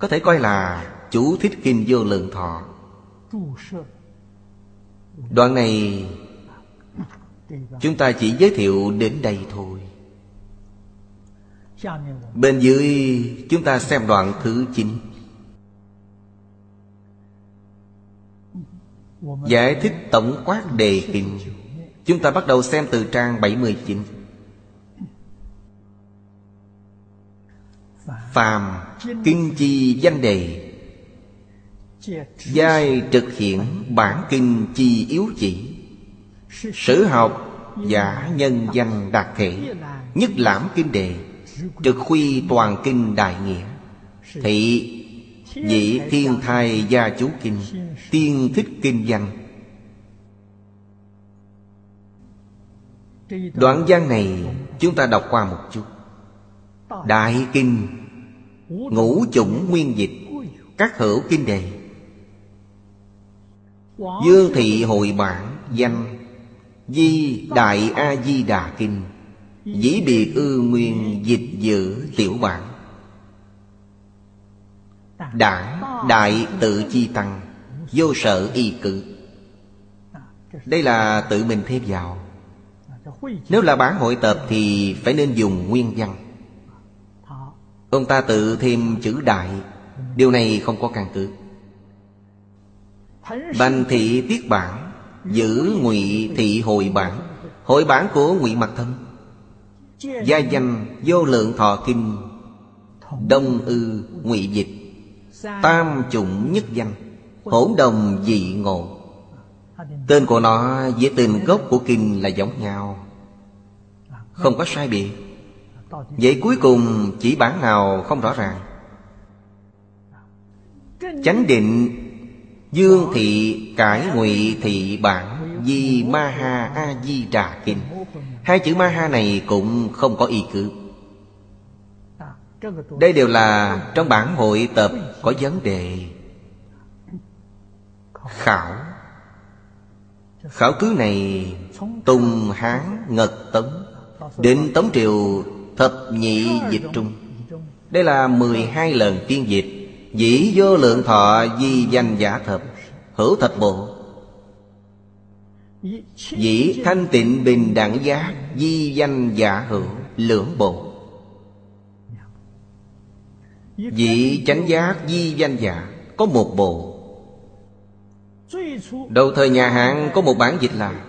Có thể coi là chủ thích kinh vô lượng thọ. Đoạn này Chúng ta chỉ giới thiệu đến đây thôi. Bên dưới, chúng ta xem đoạn thứ 9 Giải thích tổng quát đề kinh. Chúng ta bắt đầu xem từ trang 79 Phàm Kinh chi danh đề. Giai trực hiện bản kinh chi yếu chỉ. Sử học giả nhân danh đạt thể Nhất lãm kinh đề, Trực khuy toàn kinh đại nghĩa. Thị Nhị thiên thai gia chú kinh, Tiên thích kinh danh Đoạn văn này chúng ta đọc qua một chút. Đại kinh, Ngũ chủng nguyên dịch, Các hữu kinh đề. Dương thị hội bản danh Di Đại A Di Đà Kinh, Dĩ biệt ư nguyên dịch giữ tiểu bản. Đảng Đại tự chi tăng, Vô sở y cử. Đây là tự mình thêm vào. Nếu là bản hội tập thì phải nên dùng nguyên văn. Ông ta tự thêm chữ đại, Điều này không có căn cứ. Bành thị tiết bản Giữ ngụy thị hội bản. Hội bản của ngụy Mặt Thân. Gia danh vô lượng thọ kinh. Đông ư ngụy dịch. Tam chủng nhất danh. Hỗn đồng dị ngộ. Tên của nó với tên gốc của kinh là giống nhau. Không có sai biệt. Vậy cuối cùng chỉ bản nào không rõ ràng. Chánh định Dương thị, cải ngụy thị bản, Di Ma Ha, A Di Đà Kinh. Hai chữ Ma Ha này cũng không có ý cứ. Đây đều là trong bản hội tập có vấn đề. Khảo. Khảo cứ này Tùng Hán Ngật Tống Định Tống Triều Thập nhị dịch trung. Đây là 12 lần phiên dịch. Dĩ vô lượng thọ, di danh giả thập, Hữu thập bộ. Dĩ thanh tịnh bình đẳng giác Di danh giả hữu lưỡng bộ. Dĩ chánh giác di danh giả, Có một bộ. Đầu thời nhà Hán, có một bản dịch là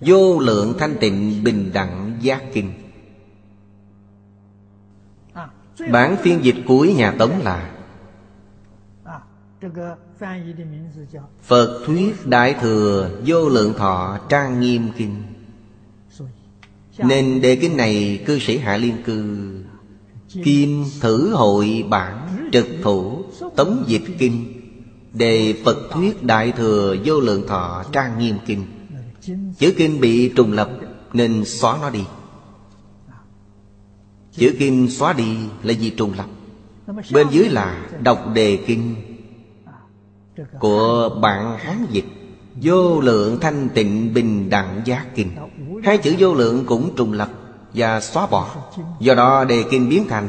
Vô lượng thanh tịnh bình đẳng giác kinh. Bản phiên dịch cuối nhà Tống là Phật thuyết Đại Thừa Vô Lượng Thọ Trang Nghiêm Kinh. Nên đề kinh này cư sĩ Hạ Liên Cư Kim Thử Hội Bản Trực Thủ Tống Dịch Kinh Đề Phật thuyết Đại Thừa Vô Lượng Thọ Trang Nghiêm Kinh. Chữ kinh bị trùng lập Nên xóa nó đi. Chữ kinh xóa đi là gì trùng lập. Bên dưới là đọc đề kinh của bản Hán dịch Vô lượng thanh tịnh bình đẳng giác kinh. Hai chữ vô lượng cũng trùng lập và xóa bỏ. Do đó đề kinh biến thành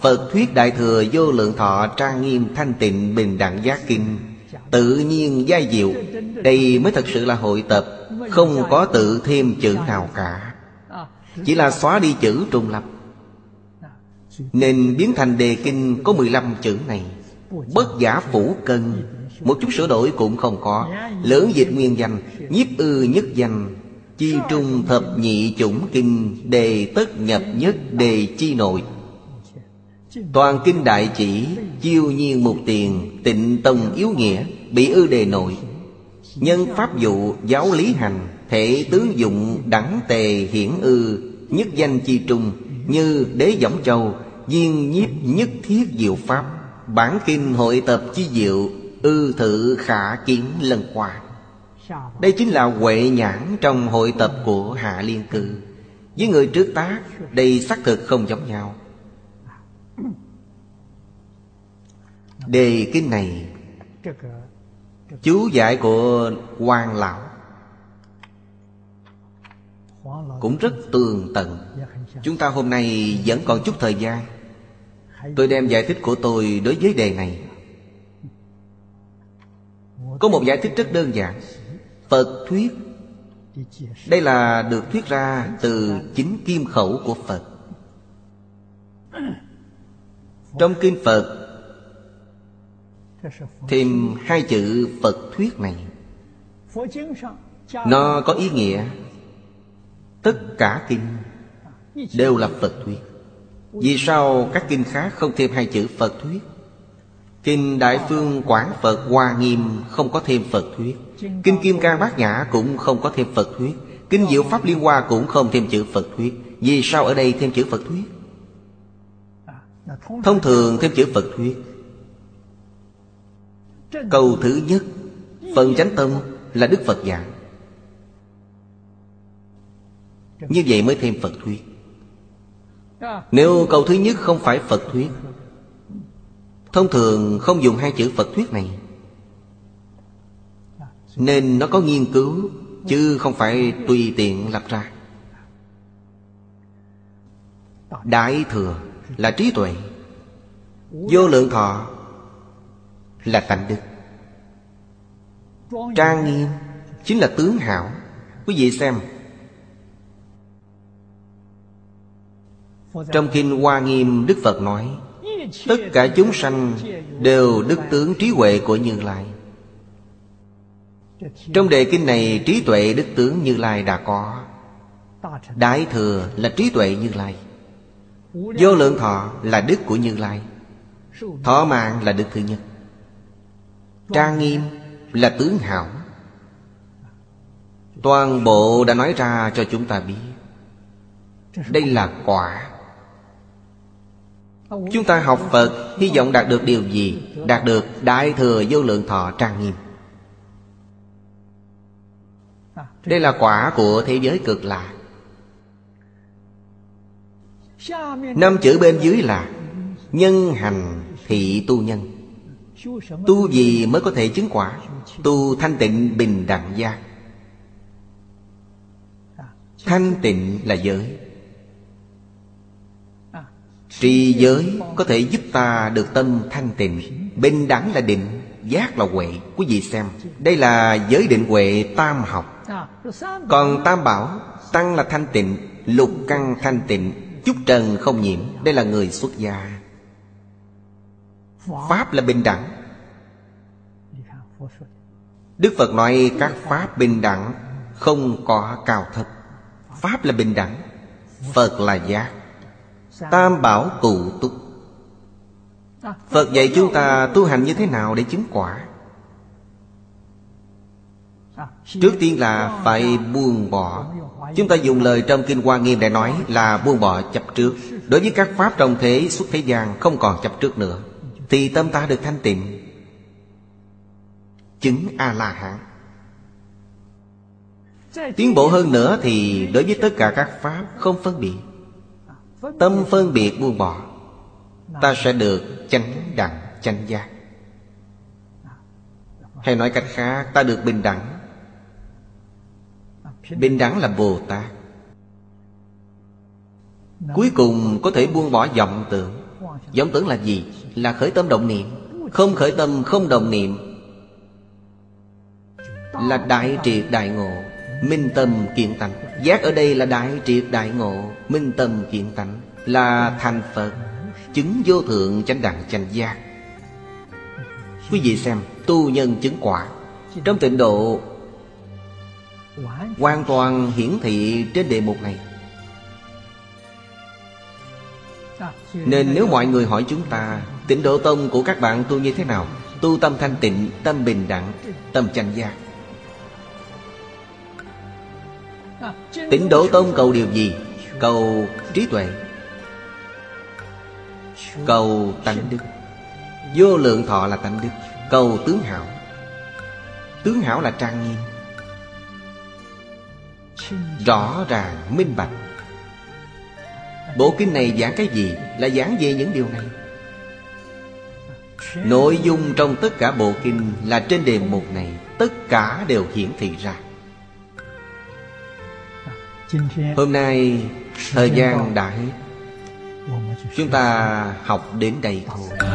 Phật thuyết Đại Thừa Vô Lượng Thọ Trang Nghiêm Thanh Tịnh Bình Đẳng Giác Kinh. Tự nhiên giai diệu, Đây mới thật sự là hội tập Không có tự thêm chữ nào cả. Chỉ là xóa đi chữ trùng lập. Nên biến thành đề kinh có 15 chữ này. Bất giả phủ cân một chút sửa đổi cũng không có Lớn dịch nguyên danh, Nhiếp ư nhất danh. Chi trung thập nhị chủng kinh, Đề tất nhập nhất, đề chi nội. Toàn kinh đại chỉ, Chiêu nhiên một tiền, Tịnh tông yếu nghĩa, Bị ư đề nội. Nhân pháp dụ, giáo lý hành, Thể tứ dụng, đẳng tề hiển ư, Nhất danh chi trung, Như đế võng châu Duyên nhiếp nhất thiết diệu pháp. Bản kinh hội tập chi diệu Ư thử khả kiến lần qua Đây chính là huệ nhãn trong hội tập của Hạ Liên Cư. Với người trước tác, Đây xác thực không giống nhau. Đề kinh này, Chú giải của quan lão, Cũng rất tường tận. Chúng ta hôm nay vẫn còn chút thời gian. Tôi đem giải thích của tôi đối với đề này. Có một giải thích rất đơn giản. Phật thuyết, Đây là được thuyết ra từ chính kim khẩu của Phật. Trong kinh Phật, Thêm hai chữ Phật thuyết này. Nó có ý nghĩa. Tất cả kinh Đều là Phật thuyết. Vì sao các kinh khác không thêm hai chữ Phật thuyết? Kinh Đại Phương Quảng Phật Hoa Nghiêm Không có thêm Phật thuyết. Kinh Kim Cang Bát Nhã cũng không có thêm Phật thuyết. Kinh Diệu Pháp Liên Hoa cũng không thêm chữ Phật thuyết. Vì sao ở đây thêm chữ Phật thuyết? Thông thường thêm chữ Phật thuyết. Câu thứ nhất, Phần chánh tâm là Đức Phật giảng. Như vậy mới thêm Phật thuyết. Nếu câu thứ nhất không phải Phật thuyết Thông thường không dùng hai chữ Phật thuyết này. Nên nó có nghiên cứu, Chứ không phải tùy tiện lập ra. Đại thừa là trí tuệ, Vô lượng thọ là tánh đức. Trang nghiêm chính là tướng hảo. Quý vị xem. Trong Kinh Hoa Nghiêm, Đức Phật nói Tất cả chúng sanh đều đức tướng trí huệ của Như Lai. Trong đề kinh này, trí tuệ đức tướng Như Lai đã có. Đại thừa là trí tuệ Như Lai. Vô lượng thọ là đức của Như Lai. Thọ mạng là đức thứ nhất. Trang nghiêm là tướng hảo. Toàn bộ đã nói ra cho chúng ta biết. Đây là quả Chúng ta học Phật, Hy vọng đạt được điều gì? Đạt được Đại Thừa Vô Lượng Thọ Trang Nghiêm. Đây là quả của thế giới cực lạc Năm chữ bên dưới là Nhân hành thị tu nhân. Tu gì mới có thể chứng quả? Tu thanh tịnh bình đẳng giác. Thanh tịnh là giới. Trì giới có thể giúp ta được tâm thanh tịnh, Bình đẳng là định, Giác là huệ, Quý vị xem. Đây là giới định huệ tam học. Còn tam bảo, Tăng là thanh tịnh, Lục căn thanh tịnh, chúc trần không nhiễm. Đây là người xuất gia. Pháp là bình đẳng. Đức Phật nói các Pháp bình đẳng Không có cao thấp. Pháp là bình đẳng, Phật là giác. Tam bảo tụ túc. Phật dạy chúng ta tu hành như thế nào để chứng quả? Trước tiên là phải buông bỏ. Chúng ta dùng lời trong Kinh Hoa Nghiêm để nói là buông bỏ chấp trước. Đối với các pháp trong thế xuất thế gian không còn chấp trước nữa Thì tâm ta được thanh tịnh. Chứng A-la-hán. Tiến bộ hơn nữa thì đối với tất cả các pháp không phân biệt Tâm phân biệt buông bỏ, Ta sẽ được chánh đẳng, chánh giác. Hay nói cách khác, ta được bình đẳng. Bình đẳng là Bồ Tát. Cuối cùng có thể buông bỏ vọng tưởng. Vọng tưởng là gì? Là khởi tâm động niệm. Không khởi tâm, không động niệm. Là đại triệt đại ngộ. Minh tâm kiện tánh. Giác ở đây là đại triệt đại ngộ Minh tâm kiện tánh Là thành Phật Chứng vô thượng chánh đẳng chánh giác. Quý vị xem Tu nhân chứng quả. Trong tịnh độ Hoàn toàn hiển thị trên đề mục này. Nên nếu mọi người hỏi chúng ta Tịnh độ tông của các bạn tu như thế nào? Tu tâm thanh tịnh, tâm bình đẳng, tâm chánh giác. Tịnh độ tông cầu điều gì? Cầu trí tuệ. Cầu tánh đức. Vô lượng thọ là tánh đức. Cầu tướng hảo. Tướng hảo là trang nghiêm. Rõ ràng, minh bạch. Bộ kinh này giảng cái gì? Là giảng về những điều này. Nội dung trong tất cả bộ kinh Là trên đề mục này. Tất cả đều hiển thị ra. Hôm nay Thời gian đã hết. Chúng ta học đến đây thôi